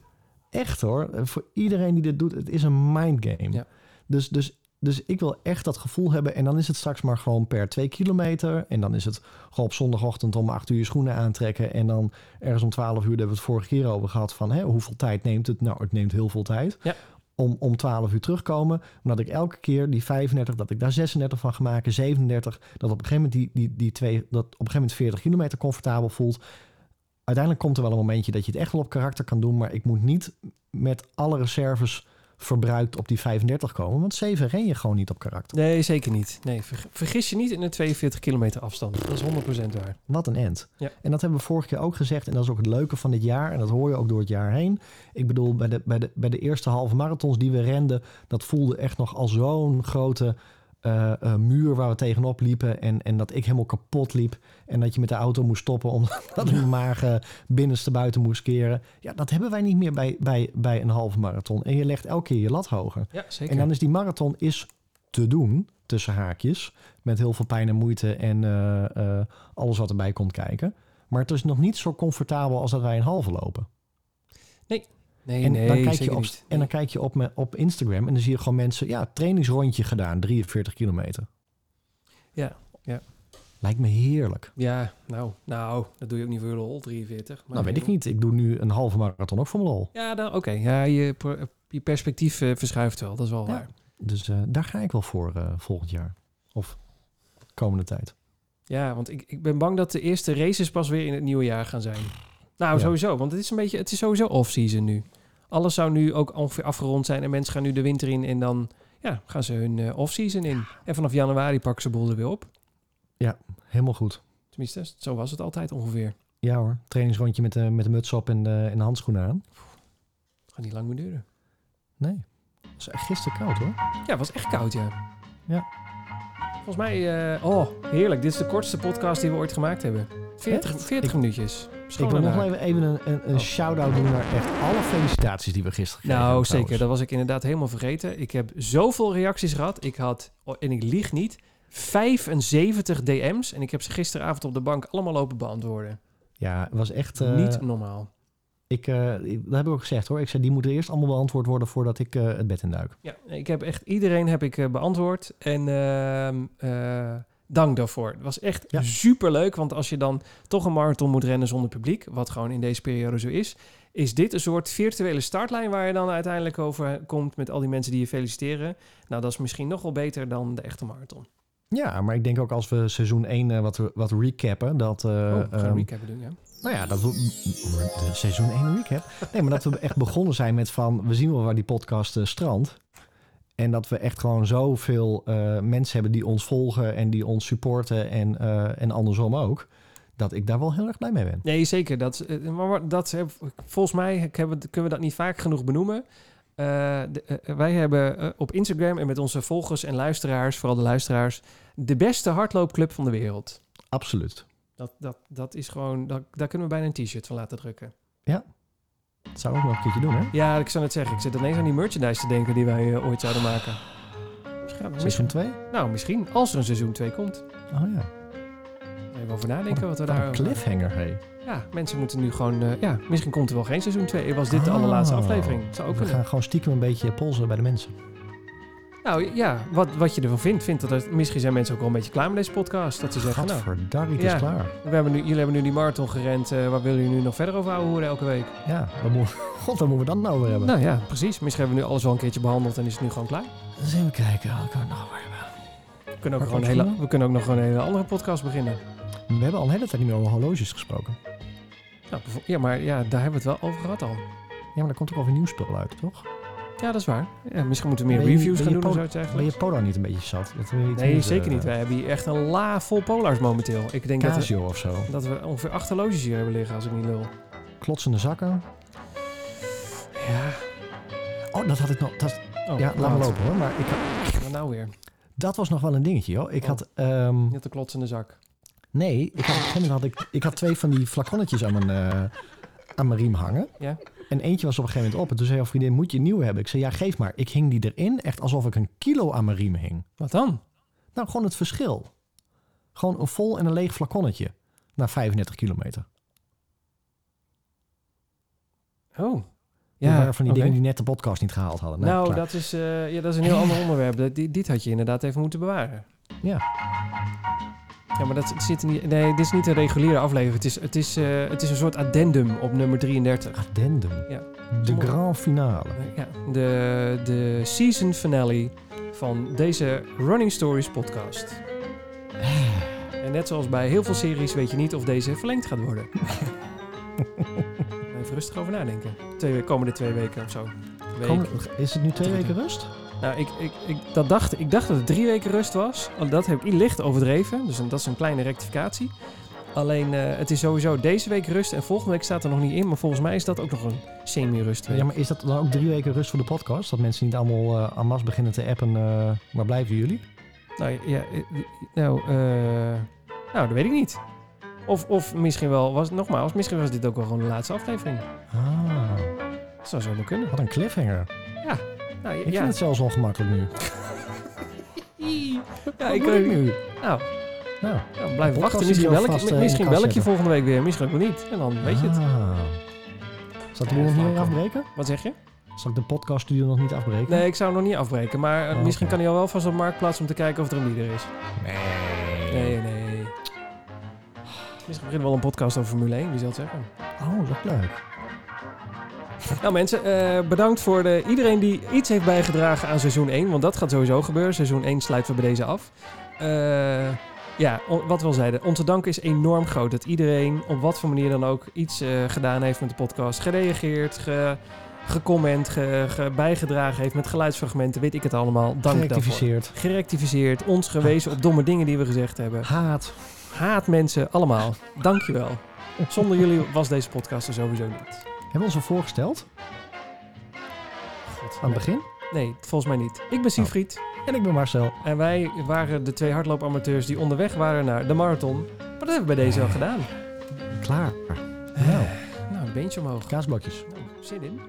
Speaker 1: Echt hoor. Voor iedereen die dit doet, het is een mindgame.
Speaker 2: Ja.
Speaker 1: Dus, dus, dus ik wil echt dat gevoel hebben. En dan is het straks maar gewoon per twee kilometer. En dan is het gewoon op zondagochtend om acht uur je schoenen aantrekken. En dan ergens om twaalf uur, daar hebben we het vorige keer over gehad. Van hè, hoeveel tijd neemt het? Nou, het neemt heel veel tijd.
Speaker 2: Ja.
Speaker 1: Om, om 12 uur terugkomen. Omdat ik elke keer die 35, dat ik daar 36 van ga maken, 37. Dat op een gegeven moment die, die, die twee, dat op een gegeven moment 40 kilometer comfortabel voelt. Uiteindelijk komt er wel een momentje dat je het echt wel op karakter kan doen. Maar ik moet niet met alle reserves verbruikt op die 35 komen. Want 7 ren je gewoon niet op karakter.
Speaker 2: Nee, zeker niet. Nee, ver- vergis je niet in een 42 kilometer afstand. Dat is 100% waar.
Speaker 1: Wat een end.
Speaker 2: Ja.
Speaker 1: En dat hebben we vorige keer ook gezegd. En dat is ook het leuke van dit jaar. En dat hoor je ook door het jaar heen. Ik bedoel, bij de, bij de, bij de eerste halve marathons die we renden... dat voelde echt nog als zo'n grote eh, muur waar we tegenop liepen. En, en dat ik helemaal kapot liep. En dat je met de auto moest stoppen... omdat [LAUGHS] mijn maag binnenste buiten moest keren. Ja, dat hebben wij niet meer bij, bij, bij een halve marathon. En je legt elke keer je lat hoger.
Speaker 2: Ja, zeker.
Speaker 1: En dan is die marathon is te doen, tussen haakjes. Met heel veel pijn en moeite en eh, alles wat erbij komt kijken. Maar het is nog niet zo comfortabel als dat wij een halve lopen.
Speaker 2: Nee,
Speaker 1: en,
Speaker 2: nee,
Speaker 1: dan kijk je op,
Speaker 2: niet.
Speaker 1: en dan kijk je op, me- op Instagram en dan zie je gewoon mensen... Ja, trainingsrondje gedaan, 43 kilometer.
Speaker 2: Ja, ja.
Speaker 1: Lijkt me heerlijk.
Speaker 2: Ja, nou, nou, dat doe je ook niet voor de lol, 43. Maar
Speaker 1: nou, weet ik niet. Ik doe nu een halve marathon ook voor mijn lol.
Speaker 2: Ja, dan- oké. Ja, je, je perspectief eh, verschuift wel. Dat is wel
Speaker 1: Ja.
Speaker 2: waar.
Speaker 1: Dus eh, daar ga ik wel voor eh, volgend jaar. Of komende tijd.
Speaker 2: Ja, want ik, ik ben bang dat de eerste races pas weer in het nieuwe jaar gaan zijn. Nou,
Speaker 1: Ja.
Speaker 2: sowieso. Want het is een beetje, het is sowieso off-season nu. Alles zou nu ook ongeveer afgerond zijn en mensen gaan nu de winter in en dan ja, gaan ze hun eh, off-season in. En vanaf januari pakken ze boel er weer op.
Speaker 1: Helemaal goed.
Speaker 2: Tenminste, zo was het altijd ongeveer.
Speaker 1: Ja hoor, trainingsrondje met de, met de muts op en de, en de handschoenen aan.
Speaker 2: Gaat niet lang meer duren.
Speaker 1: Nee, het was echt gisteren koud hoor.
Speaker 2: Ja, het was echt koud, ja.
Speaker 1: Ja.
Speaker 2: Volgens mij, eh, oh, heerlijk. Dit is de kortste podcast die we ooit gemaakt hebben. 40,
Speaker 1: Echt?
Speaker 2: 40
Speaker 1: Ik-
Speaker 2: minuutjes.
Speaker 1: Ik wil nog even, even een, een, een
Speaker 2: Oh.
Speaker 1: shout-out doen naar echt alle felicitaties die we gisteren kregen.
Speaker 2: Nou,
Speaker 1: trouwens.
Speaker 2: zeker. Dat was ik inderdaad helemaal vergeten. Ik heb zoveel reacties gehad. Ik had, oh, en ik lieg niet, 75 DM's. En ik heb ze gisteravond op de bank allemaal lopen beantwoorden.
Speaker 1: Ja, het was echt... eh,
Speaker 2: niet normaal.
Speaker 1: ik, eh, ik- dat heb ik ook gezegd hoor. Ik zei, die moeten eerst allemaal beantwoord worden voordat ik eh, het bed in duik.
Speaker 2: Ja, ik heb echt iedereen heb ik beantwoord. En ehm, eh, dank daarvoor. Het was echt
Speaker 1: Ja.
Speaker 2: super leuk, want als je dan toch een marathon moet rennen zonder publiek, wat gewoon in deze periode zo is, is dit een soort virtuele startlijn waar je dan uiteindelijk over komt met al die mensen die je feliciteren. Nou, dat is misschien nog wel beter dan de echte marathon.
Speaker 1: Ja, maar ik denk ook als we seizoen 1 eh, wat, wat recappen, dat... eh,
Speaker 2: oh, we gaan
Speaker 1: ehm,
Speaker 2: een recap doen, ja.
Speaker 1: Nou ja, dat we de seizoen 1 recap. Nee, maar dat we echt begonnen zijn met van we zien wel waar die podcast eh, strandt. En dat we echt gewoon zoveel eh mensen hebben die ons volgen en die ons supporten en, eh, en andersom ook. Dat ik daar wel heel erg blij mee ben.
Speaker 2: Nee, zeker. Dat, eh, maar dat, volgens mij kunnen we dat niet vaak genoeg benoemen. De- wij hebben op Instagram en met onze volgers en luisteraars, vooral de luisteraars, de beste hardloopclub van de wereld.
Speaker 1: Absoluut.
Speaker 2: Dat, dat, dat is gewoon, dat, daar kunnen we bijna een t-shirt van laten drukken.
Speaker 1: Dat zou ik ook nog een keertje doen, hè?
Speaker 2: Ja, ik zou het zeggen. Ik zit ineens aan die merchandise te denken die wij eh, ooit zouden maken. Misschien,
Speaker 1: Seizoen
Speaker 2: misschien,
Speaker 1: 2?
Speaker 2: nou, misschien als er een seizoen 2 komt.
Speaker 1: Oh ja.
Speaker 2: Even over nadenken wat we daar...
Speaker 1: een cliffhanger, hé.
Speaker 2: Ja, mensen moeten nu gewoon... eh, ja, misschien komt er wel geen seizoen 2. Was dit de allerlaatste
Speaker 1: Oh.
Speaker 2: aflevering? Zou ook
Speaker 1: We
Speaker 2: kunnen.
Speaker 1: gaan gewoon stiekem een beetje polsen bij de mensen.
Speaker 2: Nou ja, wat, wat je ervan vindt. vindt dat er, misschien zijn mensen ook wel een beetje klaar met deze podcast. Dat ze zeggen, nou,
Speaker 1: Gadverdarrie, het
Speaker 2: Ja.
Speaker 1: is klaar.
Speaker 2: we hebben nu, jullie hebben nu die marathon gerend. eh, waar willen jullie nu nog verder over houden elke week?
Speaker 1: Ja, wat moet, [LAUGHS] god, waar moeten we dan nou over hebben?
Speaker 2: Nou ja, precies. Misschien hebben we nu alles wel een keertje behandeld en is het nu gewoon klaar.
Speaker 1: Eens even kijken. Wat kan ik nou weer hebben?
Speaker 2: We kunnen ook, gewoon hele, we kunnen ook nog gewoon een hele andere podcast beginnen.
Speaker 1: We hebben al een hele tijd niet meer over horloges gesproken.
Speaker 2: Nou, ja, maar ja, daar hebben we het wel over gehad al.
Speaker 1: Ja, maar daar komt ook alweer nieuw spul uit, toch?
Speaker 2: Ja, dat is waar. Ja, misschien moeten we meer
Speaker 1: je-
Speaker 2: reviews gaan
Speaker 1: je
Speaker 2: doen of
Speaker 1: po-
Speaker 2: zoiets
Speaker 1: Ben je Polar niet een beetje zat? Dat we iets
Speaker 2: Nee,
Speaker 1: nieuws,
Speaker 2: zeker
Speaker 1: eh,
Speaker 2: niet. Wij hebben hier echt een la vol polars momenteel. Ik denk dat we,
Speaker 1: Casio of zo.
Speaker 2: dat we ongeveer acht horloges hier hebben liggen, als ik niet lul.
Speaker 1: Klotsende zakken.
Speaker 2: Ja.
Speaker 1: Oh, dat had ik nog. Dat,
Speaker 2: Oh,
Speaker 1: ja, laat maar lopen hoor. Maar ik,
Speaker 2: Maar nou weer.
Speaker 1: dat was nog wel een dingetje, joh. Ik
Speaker 2: Oh.
Speaker 1: had... ehm,
Speaker 2: Net de klotsende zak.
Speaker 1: nee, ik had, had ik, ik had twee van die flaconnetjes aan mijn, eh, aan mijn riem hangen.
Speaker 2: Ja.
Speaker 1: En eentje was op een gegeven moment op. En toen zei jouw vriendin, moet je een nieuwe hebben? Ik zei, ja, geef maar. Ik hing die erin, echt alsof ik een kilo aan mijn riem hing.
Speaker 2: Wat dan?
Speaker 1: Nou, gewoon het verschil. Gewoon een vol en een leeg flaconnetje. Na 35 kilometer.
Speaker 2: Oh.
Speaker 1: Ja, van die dingen die net de podcast niet gehaald hadden.
Speaker 2: Nou, dat is, eh, ja, dat is een heel [LAUGHS] ander onderwerp. Die, dit had je inderdaad even moeten bewaren.
Speaker 1: Ja.
Speaker 2: Ja, maar dat zit niet... Nee, dit is niet een reguliere aflevering. Het is, het is, eh, het is een soort addendum op nummer 33.
Speaker 1: Addendum.
Speaker 2: Ja.
Speaker 1: De grand finale.
Speaker 2: Eh, Ja, de, de season finale van deze Running Stories podcast. En net zoals bij heel veel series weet je niet of deze verlengd gaat worden. [LAUGHS] Even rustig over nadenken. Twee, we- komende twee weken of zo.
Speaker 1: Kom, is het nu twee weken rust?
Speaker 2: Nou, ik, ik, ik, dat dacht, ik dacht dat het drie weken rust was. Dat heb ik licht overdreven. Dus dat is een kleine rectificatie. Alleen, eh, het is sowieso deze week rust. En volgende week staat er nog niet in. Maar volgens mij is dat ook nog een semi-rustweek.
Speaker 1: Ja, maar is dat dan ook drie weken rust voor de podcast? Dat mensen niet allemaal eh en masse beginnen te appen. eh, waar blijven jullie?
Speaker 2: Nou, ja, nou, nou, dat weet ik niet. Of, of misschien wel, was, nogmaals, misschien was dit ook wel gewoon de laatste aflevering.
Speaker 1: Ah,
Speaker 2: Dat zou zo kunnen.
Speaker 1: wat een cliffhanger.
Speaker 2: Nou,
Speaker 1: Ik vind het zelfs ongemakkelijk nu. [LAUGHS]
Speaker 2: ja, ik
Speaker 1: ik nu?
Speaker 2: Nou,
Speaker 1: Nou,
Speaker 2: nou, blijf wachten. Misschien bel ik,
Speaker 1: eh,
Speaker 2: misschien bel ik je volgende week weer. Misschien ook wel niet. En dan weet je het.
Speaker 1: Ah. Zal ik de boel nog niet afbreken?
Speaker 2: Wat zeg je?
Speaker 1: Zal ik de podcaststudio nog niet afbreken?
Speaker 2: Nee, ik zou hem nog niet afbreken. Maar eh,
Speaker 1: Oh,
Speaker 2: misschien kan hij al wel vast op marktplaats om te kijken of er een bieder is.
Speaker 1: Nee.
Speaker 2: Nee, nee. Misschien beginnen we wel een podcast over Formule 1. Wie zal het zeggen?
Speaker 1: Oh, dat is leuk.
Speaker 2: Nou mensen, eh, bedankt voor de, iedereen die iets heeft bijgedragen aan seizoen 1. Want dat gaat sowieso gebeuren. Seizoen 1 sluiten we bij deze af. Eh, ja, wat we al zeiden. Onze dank is enorm groot. Dat iedereen op wat voor manier dan ook iets eh, gedaan heeft met de podcast. Gereageerd, ge, gecomment, ge, ge- bijgedragen heeft met geluidsfragmenten. Weet ik het allemaal. Dank daarvoor.
Speaker 1: Gerectificeerd.
Speaker 2: Gerectificeerd. Ons gewezen op domme dingen die we gezegd hebben.
Speaker 1: Haat.
Speaker 2: Haat mensen, allemaal. Dankjewel. Zonder jullie was deze podcast er sowieso niet.
Speaker 1: Hebben we ons al voorgesteld?
Speaker 2: God,
Speaker 1: Aan het begin?
Speaker 2: Nee, volgens mij niet. Ik ben Siegfried.
Speaker 1: En ik ben Marcel.
Speaker 2: En wij waren de twee hardloopamateurs die onderweg waren naar de marathon. Maar dat hebben we bij deze al gedaan.
Speaker 1: Klaar. Nou,
Speaker 2: Nou, een beentje omhoog.
Speaker 1: kaasblokjes.
Speaker 2: Nou, zin in.